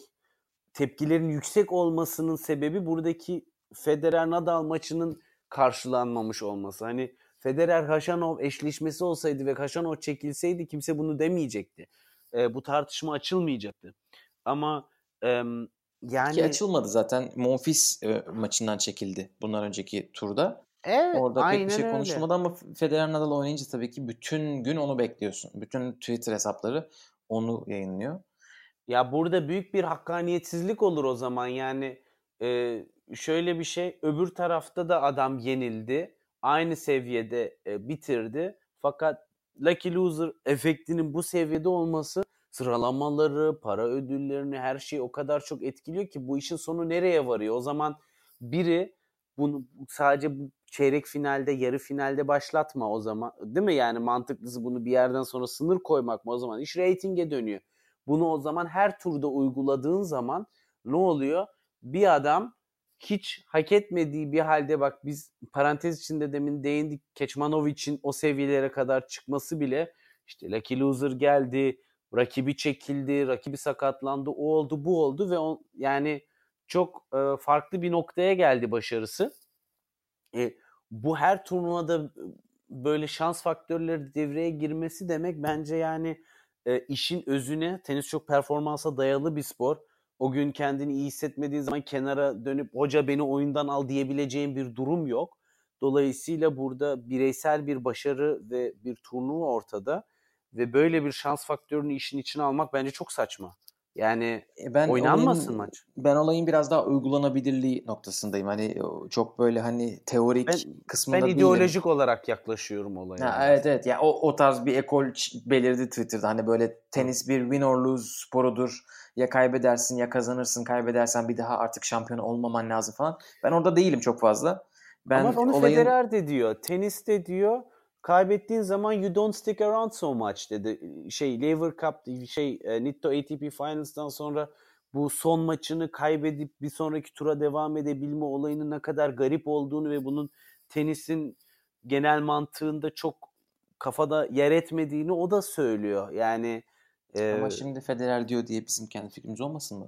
tepkilerin yüksek olmasının sebebi buradaki Federer Nadal maçının karşılanmamış olması. Hani Federer Haşanov eşleşmesi olsaydı ve Haşanov çekilseydi kimse bunu demeyecekti. E, bu tartışma açılmayacaktı. Ama e, yani ki açılmadı zaten. Monfils e, maçından çekildi bundan önceki turda. Evet, Orada pek bir şey konuşulmadı ama Federer Nadal oynayınca tabii ki bütün gün onu bekliyorsun. Bütün Twitter hesapları onu yayınlıyor. Ya burada büyük bir hakkaniyetsizlik olur o zaman yani e, şöyle bir şey öbür tarafta da adam yenildi aynı seviyede e, bitirdi fakat Lucky Loser efektinin bu seviyede olması sıralamaları, para ödüllerini her şeyi o kadar çok etkiliyor ki bu işin sonu nereye varıyor? O zaman biri bunu sadece bu çeyrek finalde, yarı finalde başlatma o zaman. Değil mi? Yani mantıklısı bunu bir yerden sonra sınır koymak mı o zaman? iş reytinge dönüyor. Bunu o zaman her turda uyguladığın zaman ne oluyor? Bir adam hiç hak etmediği bir halde bak biz parantez içinde demin değindik Keçmanovic'in o seviyelere kadar çıkması bile işte Lucky Loser geldi, rakibi çekildi, rakibi sakatlandı, o oldu, bu oldu ve on, yani çok e, farklı bir noktaya geldi başarısı. E, bu her turnuvada böyle şans faktörleri devreye girmesi demek bence yani e, işin özüne tenis çok performansa dayalı bir spor. O gün kendini iyi hissetmediğin zaman kenara dönüp hoca beni oyundan al diyebileceğin bir durum yok. Dolayısıyla burada bireysel bir başarı ve bir turnuva ortada ve böyle bir şans faktörünü işin içine almak bence çok saçma. Yani e ben oynanmasın olayın, maç. Ben olayın biraz daha uygulanabilirliği noktasındayım. Hani çok böyle hani teorik ben, kısmında Ben ideolojik değilim. olarak yaklaşıyorum olaya. Ha, evet evet. Ya yani o, o tarz bir ekol belirdi Twitter'da. Hani böyle tenis bir win or lose sporudur. Ya kaybedersin ya kazanırsın. Kaybedersen bir daha artık şampiyon olmaman lazım falan. Ben orada değilim çok fazla. Ben Ama onu olayın... Federer de diyor. Tenis de diyor kaybettiğin zaman you don't stick around so much dedi. Şey Lever Cup şey e, Nitto ATP Finals'tan sonra bu son maçını kaybedip bir sonraki tura devam edebilme olayının ne kadar garip olduğunu ve bunun tenisin genel mantığında çok kafada yer etmediğini o da söylüyor. Yani ee, ama şimdi Federer diyor diye bizim kendi fikrimiz olmasın mı?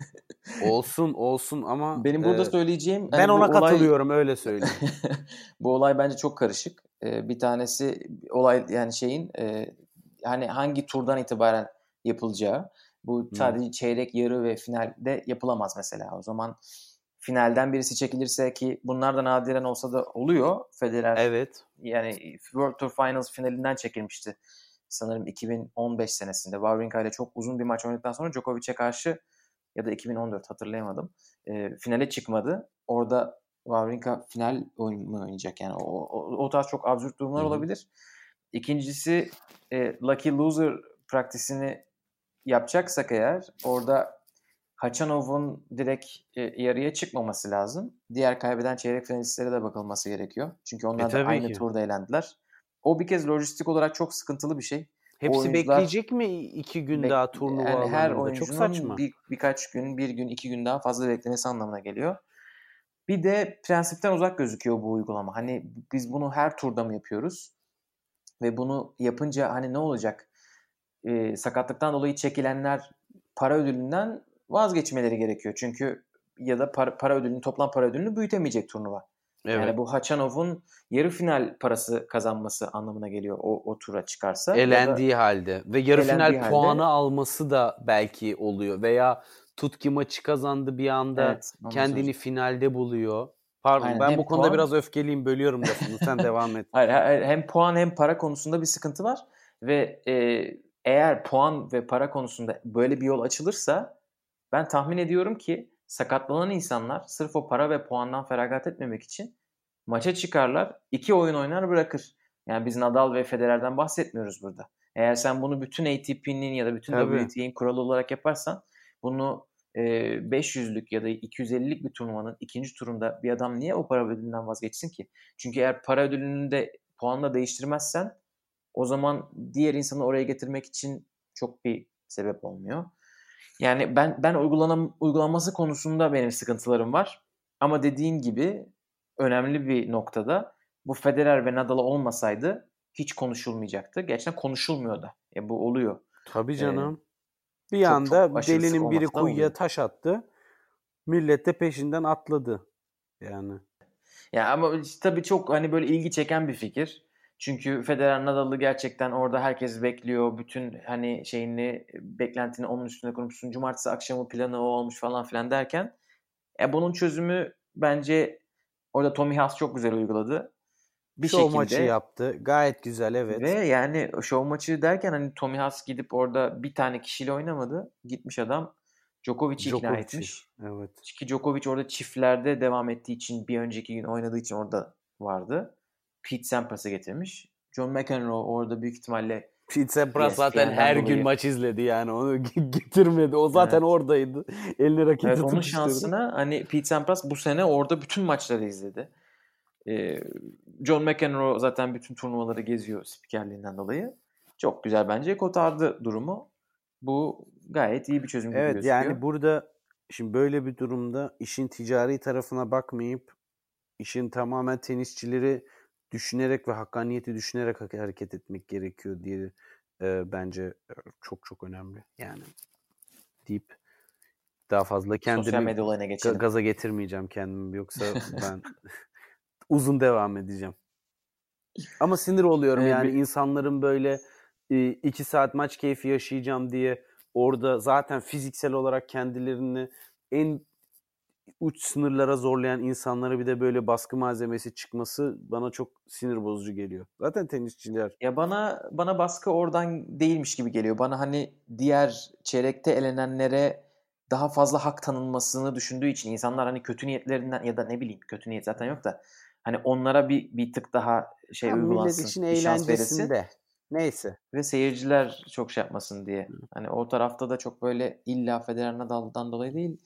<laughs> olsun olsun ama benim burada e, söyleyeceğim ben hani ona olay, katılıyorum öyle söyleyeyim. <laughs> bu olay bence çok karışık. Ee, bir tanesi olay yani şeyin e, hani hangi turdan itibaren yapılacağı. Bu sadece hmm. çeyrek, yarı ve finalde yapılamaz mesela. O zaman finalden birisi çekilirse ki bunlar da nadiren olsa da oluyor. Federer evet. yani World Tour Finals finalinden çekilmişti sanırım 2015 senesinde Wawrinka ile çok uzun bir maç oynadıktan sonra Djokovic'e karşı ya da 2014 hatırlayamadım. E, finale çıkmadı. Orada Wawrinka final oyunu oynayacak yani. O, o, o tarz çok absürt durumlar Hı-hı. olabilir. İkincisi e, Lucky Loser praktisini yapacaksak eğer orada Hachanov'un direkt e, yarıya çıkmaması lazım. Diğer kaybeden çeyrek finalistlere de bakılması gerekiyor. Çünkü onlar e, da aynı ki. turda elendiler. O bir kez lojistik olarak çok sıkıntılı bir şey. Hepsi oyuncular, bekleyecek mi iki gün be, daha turnuva yani her oyuncunun çok saçma. Bir, birkaç gün, bir gün, iki gün daha fazla beklemesi anlamına geliyor. Bir de prensipten uzak gözüküyor bu uygulama. Hani biz bunu her turda mı yapıyoruz? Ve bunu yapınca hani ne olacak? Ee, sakatlıktan dolayı çekilenler para ödülünden vazgeçmeleri gerekiyor. Çünkü ya da para, para ödülünü, toplam para ödülünü büyütemeyecek turnuva. Evet. Yani bu Haçanov'un yarı final parası kazanması anlamına geliyor o, o tura çıkarsa. Elendiği halde ve yarı final halde, puanı alması da belki oluyor veya Tutki maçı kazandı bir anda evet, kendini söyleyeyim. finalde buluyor. Pardon Aynen, ben bu konuda puan... biraz öfkeliyim bölüyorum lafını sen <laughs> devam et. Hayır, hem puan hem para konusunda bir sıkıntı var ve e, eğer puan ve para konusunda böyle bir yol açılırsa ben tahmin ediyorum ki sakatlanan insanlar sırf o para ve puandan feragat etmemek için maça çıkarlar, iki oyun oynar bırakır. Yani biz Nadal ve Federer'den bahsetmiyoruz burada. Eğer sen bunu bütün ATP'nin ya da bütün Tabii. WTA'nin kuralı olarak yaparsan bunu e, 500'lük ya da 250'lik bir turnuvanın ikinci turunda bir adam niye o para ödülünden vazgeçsin ki? Çünkü eğer para ödülünü de puanla değiştirmezsen o zaman diğer insanı oraya getirmek için çok bir sebep olmuyor. Yani ben ben uygulanam, uygulanması konusunda benim sıkıntılarım var. Ama dediğin gibi önemli bir noktada bu Federer ve Nadal olmasaydı hiç konuşulmayacaktı. Gerçekten konuşulmuyor da. E, bu oluyor. Tabii canım. Bir çok, anda çok delinin biri kuyuya oluyor. taş attı. Millet de peşinden atladı. Yani. Ya ama tabii çok hani böyle ilgi çeken bir fikir. Çünkü Federer Nadal'ı gerçekten orada herkes bekliyor. Bütün hani şeyini beklentini onun üstüne kurmuşsun. Cumartesi akşamı planı o olmuş falan filan derken e bunun çözümü bence orada Tommy Haas çok güzel uyguladı. Bir show şekilde. maçı yaptı. Gayet güzel evet. Ve yani show maçı derken hani Tommy Haas gidip orada bir tane kişiyle oynamadı. Gitmiş adam Djokovic'i ikna etmiş. Evet. Çünkü Djokovic orada çiftlerde devam ettiği için bir önceki gün oynadığı için orada vardı. Pete Sampras'ı getirmiş. John McEnroe orada büyük ihtimalle Pete Sampras zaten ESPN'den her gün dolayı. maç izledi yani onu <laughs> getirmedi. O zaten Evet. oradaydı. Eline raketi Evet, onun şansına hani Pete Sampras bu sene orada bütün maçları izledi. John McEnroe zaten bütün turnuvaları geziyor spikerliğinden dolayı. Çok güzel bence kotardı durumu. Bu gayet iyi bir çözüm gibi Evet gözüküyor. yani burada şimdi böyle bir durumda işin ticari tarafına bakmayıp işin tamamen tenisçileri düşünerek ve hakkaniyeti düşünerek ha- hareket etmek gerekiyor diye e, bence çok çok önemli. Yani deyip daha fazla kendimi gaza getirmeyeceğim kendimi yoksa ben <laughs> uzun devam edeceğim. Ama sinir oluyorum Ee, yani bir- insanların böyle e, iki saat maç keyfi yaşayacağım diye orada zaten fiziksel olarak kendilerini en uç sınırlara zorlayan insanlara bir de böyle baskı malzemesi çıkması bana çok sinir bozucu geliyor. Zaten tenisçiler Ya bana bana baskı oradan değilmiş gibi geliyor. Bana hani diğer çeyrekte elenenlere daha fazla hak tanınmasını düşündüğü için insanlar hani kötü niyetlerinden ya da ne bileyim kötü niyet zaten yok da hani onlara bir bir tık daha şey millet uygulansın, için bir şans verilsin eğlencesinde. Neyse. ve seyirciler çok şey yapmasın diye. Hani o tarafta da çok böyle illa Federer Nadal'dan dolayı değil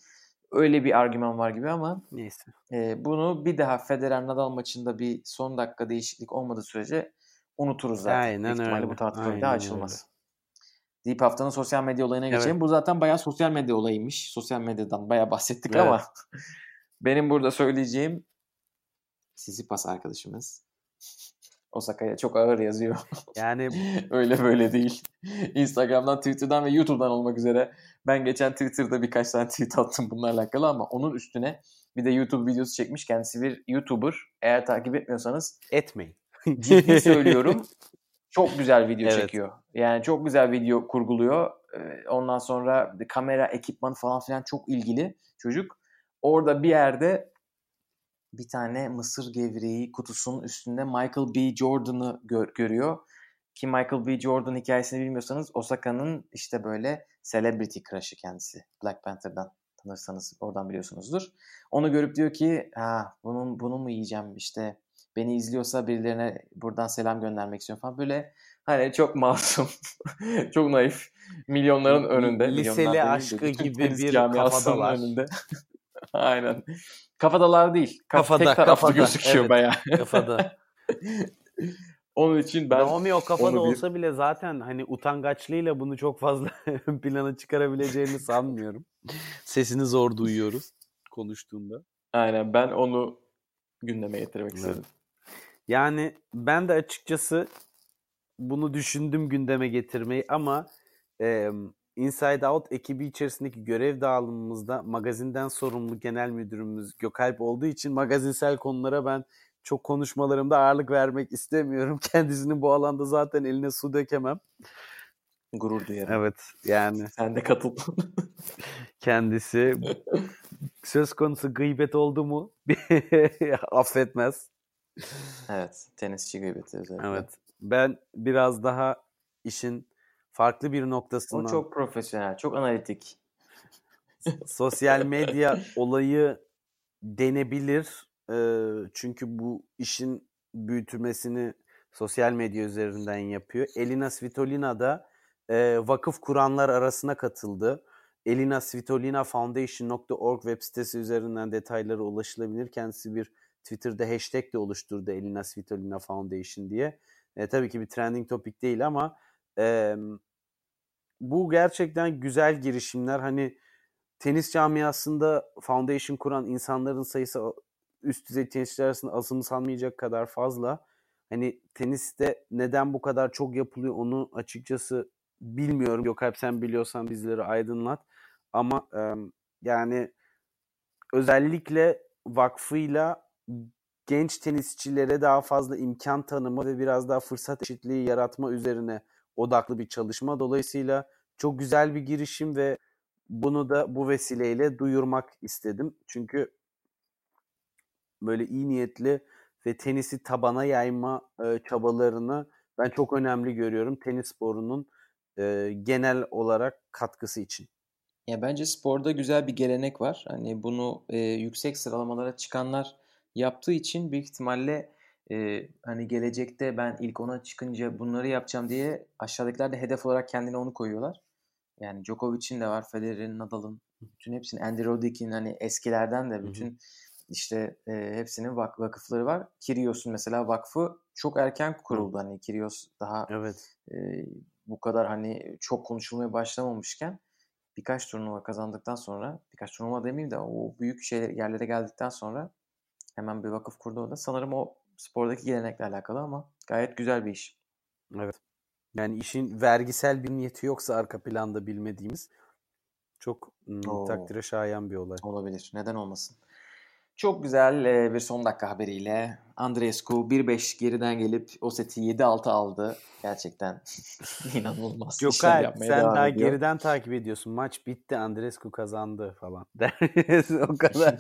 öyle bir argüman var gibi ama Neyse. e, bunu bir daha Federer Nadal maçında bir son dakika değişiklik olmadığı sürece unuturuz zaten. Aynen Büyük ihtimalle öyle, bu tartışma bir daha öyle. açılmaz. Deyip haftanın sosyal medya olayına Evet. geçelim. Bu zaten bayağı sosyal medya olayıymış. Sosyal medyadan bayağı bahsettik Evet. ama <laughs> benim burada söyleyeceğim Sizipas arkadaşımız Osaka'ya çok ağır yazıyor. <laughs> Yani Öyle böyle değil. Instagram'dan, Twitter'dan ve YouTube'dan olmak üzere ben geçen Twitter'da birkaç tane tweet attım bununla alakalı ama onun üstüne bir de YouTube videosu çekmiş. Kendisi bir YouTuber. Eğer takip etmiyorsanız etmeyin. ciddi <laughs> söylüyorum. Çok güzel video Evet. çekiyor. Yani çok güzel video kurguluyor. Ee, Ondan sonra kamera, ekipmanı falan filan çok ilgili çocuk. Orada bir yerde bir tane mısır gevreği kutusunun üstünde Michael B. Jordan'ı gör- görüyor. Ki Michael B. Jordan hikayesini bilmiyorsanız Osaka'nın işte böyle celebrity crush'ı kendisi. Black Panther'dan tanırsanız oradan biliyorsunuzdur. Onu görüp diyor ki ha bunun bunu mu yiyeceğim işte beni izliyorsa birilerine buradan selam göndermek istiyorum falan. Böyle hani çok masum, <laughs> çok naif. Milyonların önünde. Liseli milyonlar aşkı gibi bir kafadalar. önünde. <laughs> Aynen. Kafadalar değil. Kaf- Kafada, tek taraflı kafada, gözüküyor evet. bayağı. Kafada. <laughs> Onun için ben Naomi o kafada bir- olsa bile zaten hani utangaçlığıyla bunu çok fazla <laughs> ön plana çıkarabileceğini sanmıyorum. Sesini zor duyuyoruz konuştuğunda. aynen ben onu gündeme getirmek Evet. istedim. Yani ben de açıkçası bunu düşündüm gündeme getirmeyi ama e, Inside Out ekibi içerisindeki görev dağılımımızda magazinden sorumlu genel müdürümüz Gökalp olduğu için magazinsel konulara ben çok konuşmalarımda ağırlık vermek istemiyorum. <laughs> Kendisinin bu alanda zaten eline su dökemem. Gurur duyarım. Evet yani Sen de katıl. <laughs> kendisi söz konusu gıybet oldu mu <laughs> affetmez. evet. Tenisçi gıybeti özellikle. Evet. Ben biraz daha işin farklı bir noktasından O çok profesyonel, çok analitik. sosyal medya olayı denebilir. Çünkü bu işin büyütülmesini sosyal medya üzerinden yapıyor. Elina Svitolina da e, vakıf kuranlar arasına katıldı. Elina Svitolina Foundation.org web sitesi üzerinden detaylara ulaşılabilir. Kendisi bir Twitter'da hashtag de oluşturdu Elina Svitolina Foundation diye. E, tabii ki bir trending topic değil ama e, bu gerçekten güzel girişimler. Hani tenis camiasında foundation kuran insanların sayısı üst düzey tenisçiler arasında azımsanmayacak kadar fazla. Hani teniste neden bu kadar çok yapılıyor onu açıkçası bilmiyorum. Yok hep sen biliyorsan bizleri aydınlat. Ama e, yani özellikle vakfıyla genç tenisçilere daha fazla imkan tanıma ve biraz daha fırsat eşitliği yaratma üzerine odaklı bir çalışma. Dolayısıyla çok güzel bir girişim ve bunu da bu vesileyle duyurmak istedim. Çünkü böyle iyi niyetli ve tenisi tabana yayma e, çabalarını ben çok önemli görüyorum tenis sporunun e, genel olarak katkısı için. Ya bence sporda güzel bir gelenek var. Hani bunu e, yüksek sıralamalara çıkanlar yaptığı için büyük ihtimalle e, hani gelecekte ben ilk ona çıkınca bunları yapacağım diye aşağıdakiler de hedef olarak kendine onu koyuyorlar. Yani Djokovic'in de var, Federer'in, Nadal'ın, bütün hepsinin, Andy Roddick'in hani eskilerden de bütün işte e, hepsinin vak vakıfları var. Kyrgios'un mesela vakfı çok erken kuruldu. Hani Kyrgios daha Evet. e, bu kadar hani çok konuşulmaya başlamamışken birkaç turnuva kazandıktan sonra birkaç turnuva demeyeyim de o büyük şeyler yerlere geldikten sonra hemen bir vakıf kurdu o da. Sanırım o spordaki gelenekle alakalı ama gayet güzel bir iş. Evet. Yani işin vergisel bir niyeti yoksa arka planda bilmediğimiz çok Oo. takdire şayan bir olay. Olabilir. Neden olmasın? Çok güzel bir son dakika haberiyle Andreescu 1-5 geriden gelip o seti 7-6 aldı. Gerçekten <laughs> inanılmaz Gökay yapmaya sen daha ediyor. geriden takip ediyorsun. Maç bitti Andrescu kazandı falan. <laughs> <laughs> o kadar.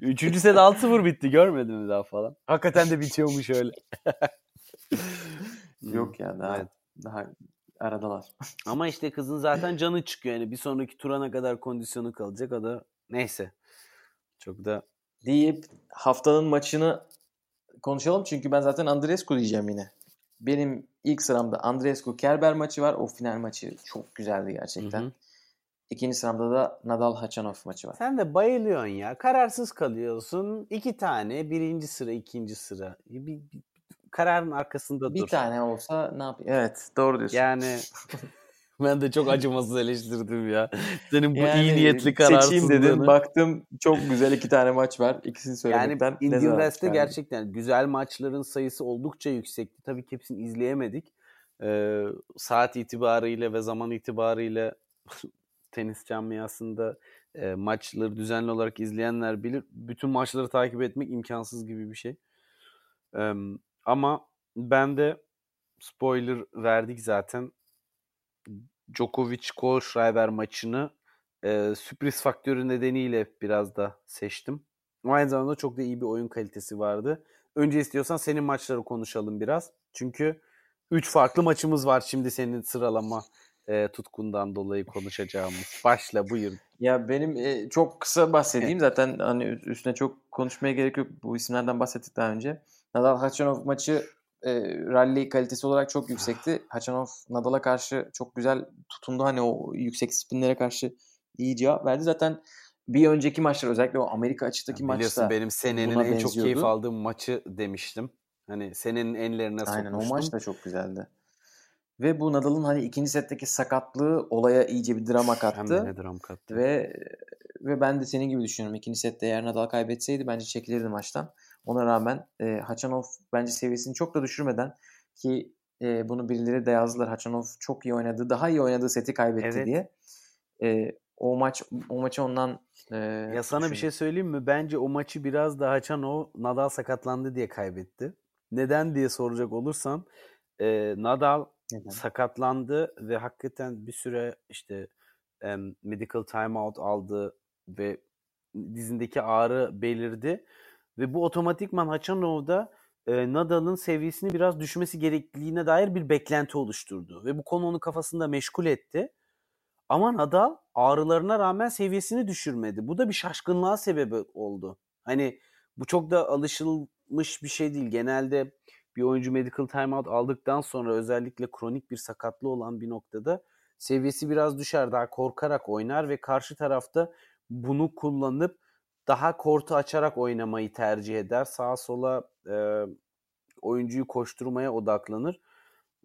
Üçüncü set 6-0 bitti görmedin mi daha falan. Hakikaten de bitiyormuş öyle. <laughs> Yok ya daha, Evet. daha aradalar. <laughs> Ama işte kızın zaten canı çıkıyor. Yani bir sonraki turana kadar kondisyonu kalacak. O da neyse. Çok da Deyip haftanın maçını konuşalım çünkü ben zaten Andreescu diyeceğim yine. Benim ilk sıramda Andreescu Kerber maçı var. O final maçı çok güzeldi gerçekten. Hı hı. İkinci sıramda da Nadal Hachanov maçı var. Sen de bayılıyorsun ya. Kararsız kalıyorsun. İki tane. Birinci sıra, ikinci sıra. Bir, bir- kararın arkasında Bir dur. tane olsa ne yapayım? Evet doğru diyorsun. Yani <laughs> ben de çok acımasız eleştirdim ya. Senin bu Yani iyi niyetli Seçeyim kararsızlığını. dedim. Baktım çok güzel iki tane maç var. İkisini Yani söylemekten ne Indian West'te gerçekten güzel maçların sayısı oldukça yüksekti. Tabii ki hepsini izleyemedik. Ee, saat itibarıyla ve zaman itibarıyla tenis camiasında e, maçları düzenli olarak izleyenler bilir. Bütün maçları takip etmek imkansız gibi bir şey. Ee, ama ben de spoiler verdik zaten. Djokovic Kohlschreiber maçını e, sürpriz faktörü nedeniyle biraz da seçtim. Aynı zamanda çok da iyi bir oyun kalitesi vardı. Önce istiyorsan senin maçları konuşalım biraz. Çünkü 3 farklı maçımız var şimdi senin sıralama e, tutkundan dolayı konuşacağımız. Başla buyur. Ya benim e, çok kısa bahsedeyim zaten hani üstüne çok konuşmaya gerek yok. Bu isimlerden bahsettik daha önce. Nadal Hachanov maçı e, rally kalitesi olarak çok yüksekti. Hachanov Nadal'a karşı çok güzel tutundu. Hani o yüksek spinlere karşı iyi cevap verdi. Zaten bir önceki maçlar özellikle o Amerika açıktaki Biliyorsun maçta benim senenin en çok keyif aldığım maçı demiştim. Hani senenin enlerine Aynen o sokmuştum. maç da çok güzeldi. Ve bu Nadal'ın hani ikinci setteki sakatlığı olaya iyice bir drama Hem de kattı. ne dram kattı. Ve ve ben de senin gibi düşünüyorum. İkinci sette eğer Nadal kaybetseydi bence çekilirdi maçtan. Ona rağmen e, Hachanov bence seviyesini çok da düşürmeden ki e, bunu birileri de yazdılar. Hachanov çok iyi oynadı. Daha iyi oynadığı seti kaybetti Evet. diye. E, o maç o maçı ondan e, Ya sana bir düşündüm. şey söyleyeyim mi? Bence o maçı biraz daha Haçanov Nadal sakatlandı diye kaybetti. Neden diye soracak olursan e, Nadal Neden? sakatlandı ve hakikaten bir süre işte em, medical timeout aldı ve dizindeki ağrı belirdi ve bu otomatikman Haçanov'da e, Nadal'ın seviyesini biraz düşmesi gerekliliğine dair bir beklenti oluşturdu ve bu konu onu kafasında meşgul etti. Ama Nadal ağrılarına rağmen seviyesini düşürmedi. Bu da bir şaşkınlığa sebep oldu. Hani bu çok da alışılmış bir şey değil. Genelde bir oyuncu medical timeout aldıktan sonra özellikle kronik bir sakatlığı olan bir noktada seviyesi biraz düşer. Daha korkarak oynar ve karşı tarafta bunu kullanıp daha kortu açarak oynamayı tercih eder. Sağa sola e, oyuncuyu koşturmaya odaklanır.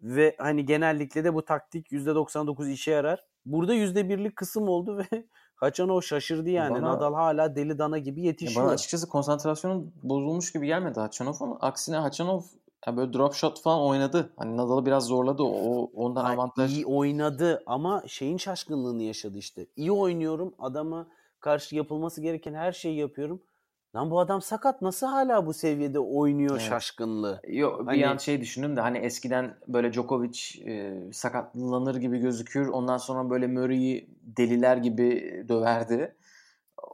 Ve hani genellikle de bu taktik %99 işe yarar. Burada %1'lik kısım oldu ve <laughs> Haçanov şaşırdı yani. Bana- Nadal hala deli dana gibi yetişiyor. bana açıkçası konsantrasyonun bozulmuş gibi gelmedi Hachanov'un. Aksine Hachanov ya böyle drop shot falan oynadı. Hani Nadal'ı biraz zorladı. O ondan Ay, avantaj. iyi oynadı ama şeyin şaşkınlığını yaşadı işte. İyi oynuyorum. Adama karşı yapılması gereken her şeyi yapıyorum. Lan bu adam sakat. Nasıl hala bu seviyede oynuyor Evet. şaşkınlığı? Yo, bir Hani- an şey düşündüm de hani eskiden böyle Djokovic e, sakatlanır gibi gözükür. Ondan sonra böyle Murray'i deliler gibi döverdi.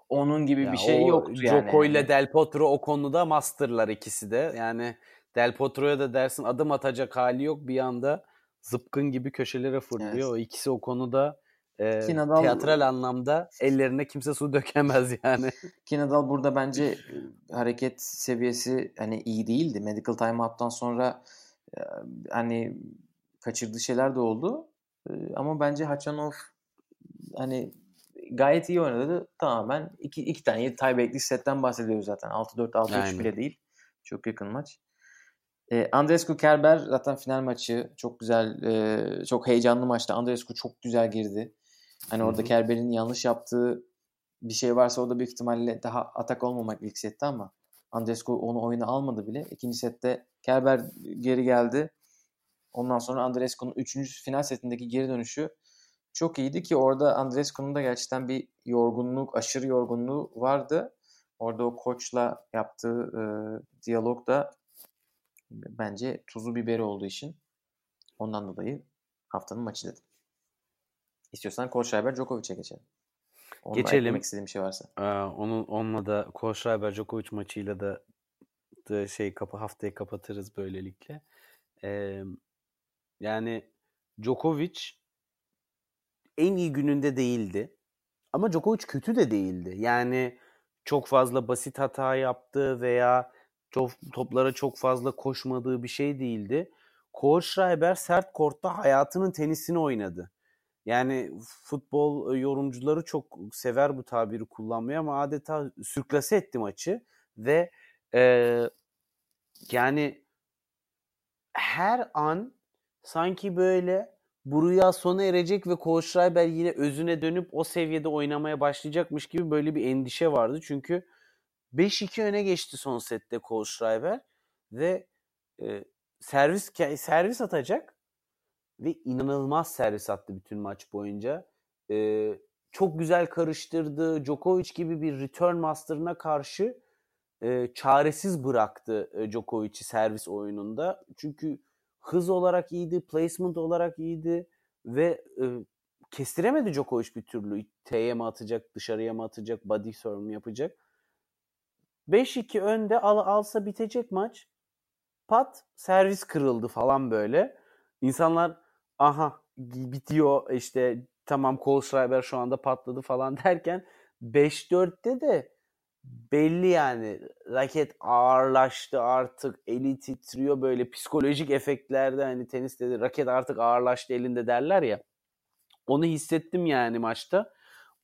Onun gibi Ya bir şey yoktu yani. Joko ile Yani. Del Potro o konuda masterlar ikisi de. Yani Del Potro'ya da dersin adım atacak hali yok. Bir anda zıpkın gibi köşelere fırlıyor. Evet. O ikisi o konuda e, Ki Nadal- teatral anlamda ellerine kimse su dökemez <laughs> yani. Ki Nadal burada bence e, hareket seviyesi hani iyi değildi. Medical timeout'tan sonra e, hani kaçırdığı şeyler de oldu. E, Ama bence Hachanov hani gayet iyi oynadı. Tamamen iki, iki tane tiebreak'li setten bahsediyoruz zaten. 6-4, 6-3 Aynen. bile değil. Çok yakın maç. E, Andreescu Kerber zaten final maçı çok güzel, e, çok heyecanlı maçtı. Andreescu çok güzel girdi. Hani orada. Kerber'in yanlış yaptığı bir şey varsa o da büyük ihtimalle daha atak olmamak ilk sette ama Andreescu onu oyuna almadı bile. İkinci sette Kerber geri geldi. Ondan sonra Andreescu'nun üçüncü final setindeki geri dönüşü çok iyiydi ki orada Andreescu'nun da gerçekten bir yorgunluk, aşırı yorgunluğu vardı. Orada o koçla yaptığı e, diyalog da bence tuzu biberi olduğu için ondan dolayı haftanın maçı dedim. İstiyorsan Kohlschreiber Djokovic'e geçelim. Onunla Geçelim. eklemek istediğim bir şey varsa. Aa, onun onunla da Kohlschreiber Djokovic maçıyla da, da şey kapı haftayı kapatırız böylelikle. Ee, yani Djokovic en iyi gününde değildi. Ama Djokovic kötü de değildi. Yani çok fazla basit hata yaptı veya çok, toplara çok fazla koşmadığı bir şey değildi. Kohlschreiber sert kortta hayatının tenisini oynadı. Yani futbol e, yorumcuları çok sever bu tabiri kullanmayı ama adeta sürklase etti maçı ve e, yani her an sanki böyle bu rüya sona erecek ve Kohlschreiber yine özüne dönüp o seviyede oynamaya başlayacakmış gibi böyle bir endişe vardı. Çünkü 5-2 öne geçti son sette Kohlschreiber ve e, servis servis atacak ve inanılmaz servis attı bütün maç boyunca. Ee, çok güzel karıştırdı. Djokovic gibi bir return master'ına karşı e, çaresiz bıraktı e, Djokovic'i servis oyununda. Çünkü hız olarak iyiydi, placement olarak iyiydi ve e, kestiremedi Djokovic bir türlü. T'ye mi atacak, dışarıya mı atacak, body serve mi yapacak. 5-2 önde al, alsa bitecek maç. Pat servis kırıldı falan böyle. İnsanlar aha bitiyor işte tamam Kohlschreiber şu anda patladı falan <laughs> derken 5-4'te de belli yani raket ağırlaştı artık eli titriyor böyle psikolojik efektlerde hani teniste de raket artık ağırlaştı elinde derler ya onu hissettim yani maçta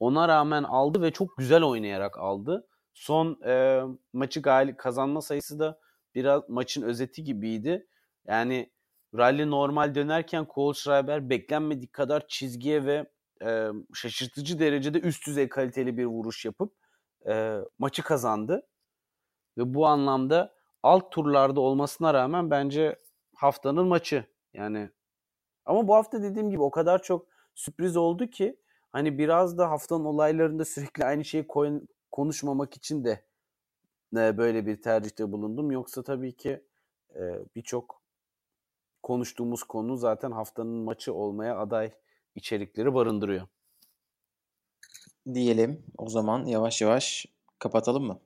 ona rağmen aldı ve çok güzel oynayarak aldı son e, maçı galip kazanma sayısı da biraz maçın özeti gibiydi yani rally normal dönerken Kohlschreiber beklenmedik kadar çizgiye ve e, şaşırtıcı derecede üst düzey kaliteli bir vuruş yapıp e, maçı kazandı. Ve bu anlamda alt turlarda olmasına rağmen bence haftanın maçı. Yani ama bu hafta dediğim gibi o kadar çok sürpriz oldu ki hani biraz da haftanın olaylarında sürekli aynı şeyi koy- konuşmamak için de e, böyle bir tercihte bulundum. Yoksa tabii ki e, birçok konuştuğumuz konu zaten haftanın maçı olmaya aday içerikleri barındırıyor. Diyelim o zaman yavaş yavaş kapatalım mı?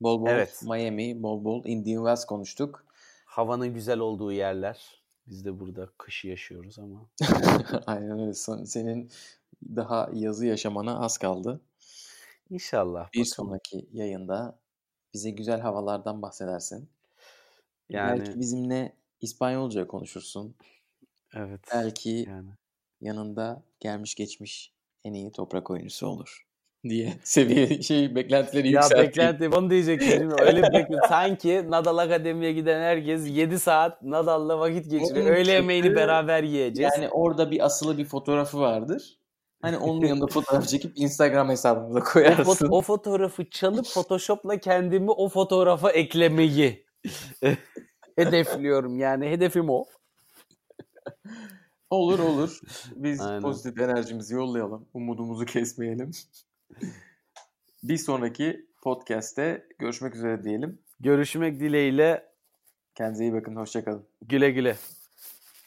Bol bol Evet. Miami, bol bol Indian Wells konuştuk. Havanın güzel olduğu yerler. Biz de burada kışı yaşıyoruz ama. <laughs> Aynen öyle. Sen- Senin daha yazı yaşamana az kaldı. İnşallah. Bir bakalım. sonraki yayında bize güzel havalardan bahsedersin. Yani Belki bizimle İspanyolca konuşursun. evet. Belki Yani. yanında gelmiş geçmiş en iyi toprak oyuncusu olur <laughs> diye <laughs> seviye şey beklentileri Ya yükselteyim. beklenti onu diyecektim? <laughs> Öyle beklenti. Sanki Nadal Akademi'ye giden herkes 7 saat Nadal'la vakit geçiriyor. Onun Öğle yemeğini beraber yiyeceğiz. Yani orada bir asılı bir fotoğrafı vardır. Hani onun yanında fotoğraf çekip Instagram hesabımıza o, koyarsın. fot- o fotoğrafı çalıp Photoshop'la kendimi o fotoğrafa eklemeyi <laughs> hedefliyorum. Yani hedefim o. Olur olur. Biz Aynen. pozitif enerjimizi yollayalım. Umudumuzu kesmeyelim. <laughs> bir sonraki podcast'te görüşmek üzere diyelim. Görüşmek dileğiyle Kendinize iyi bakın. Hoşçakalın. güle güle.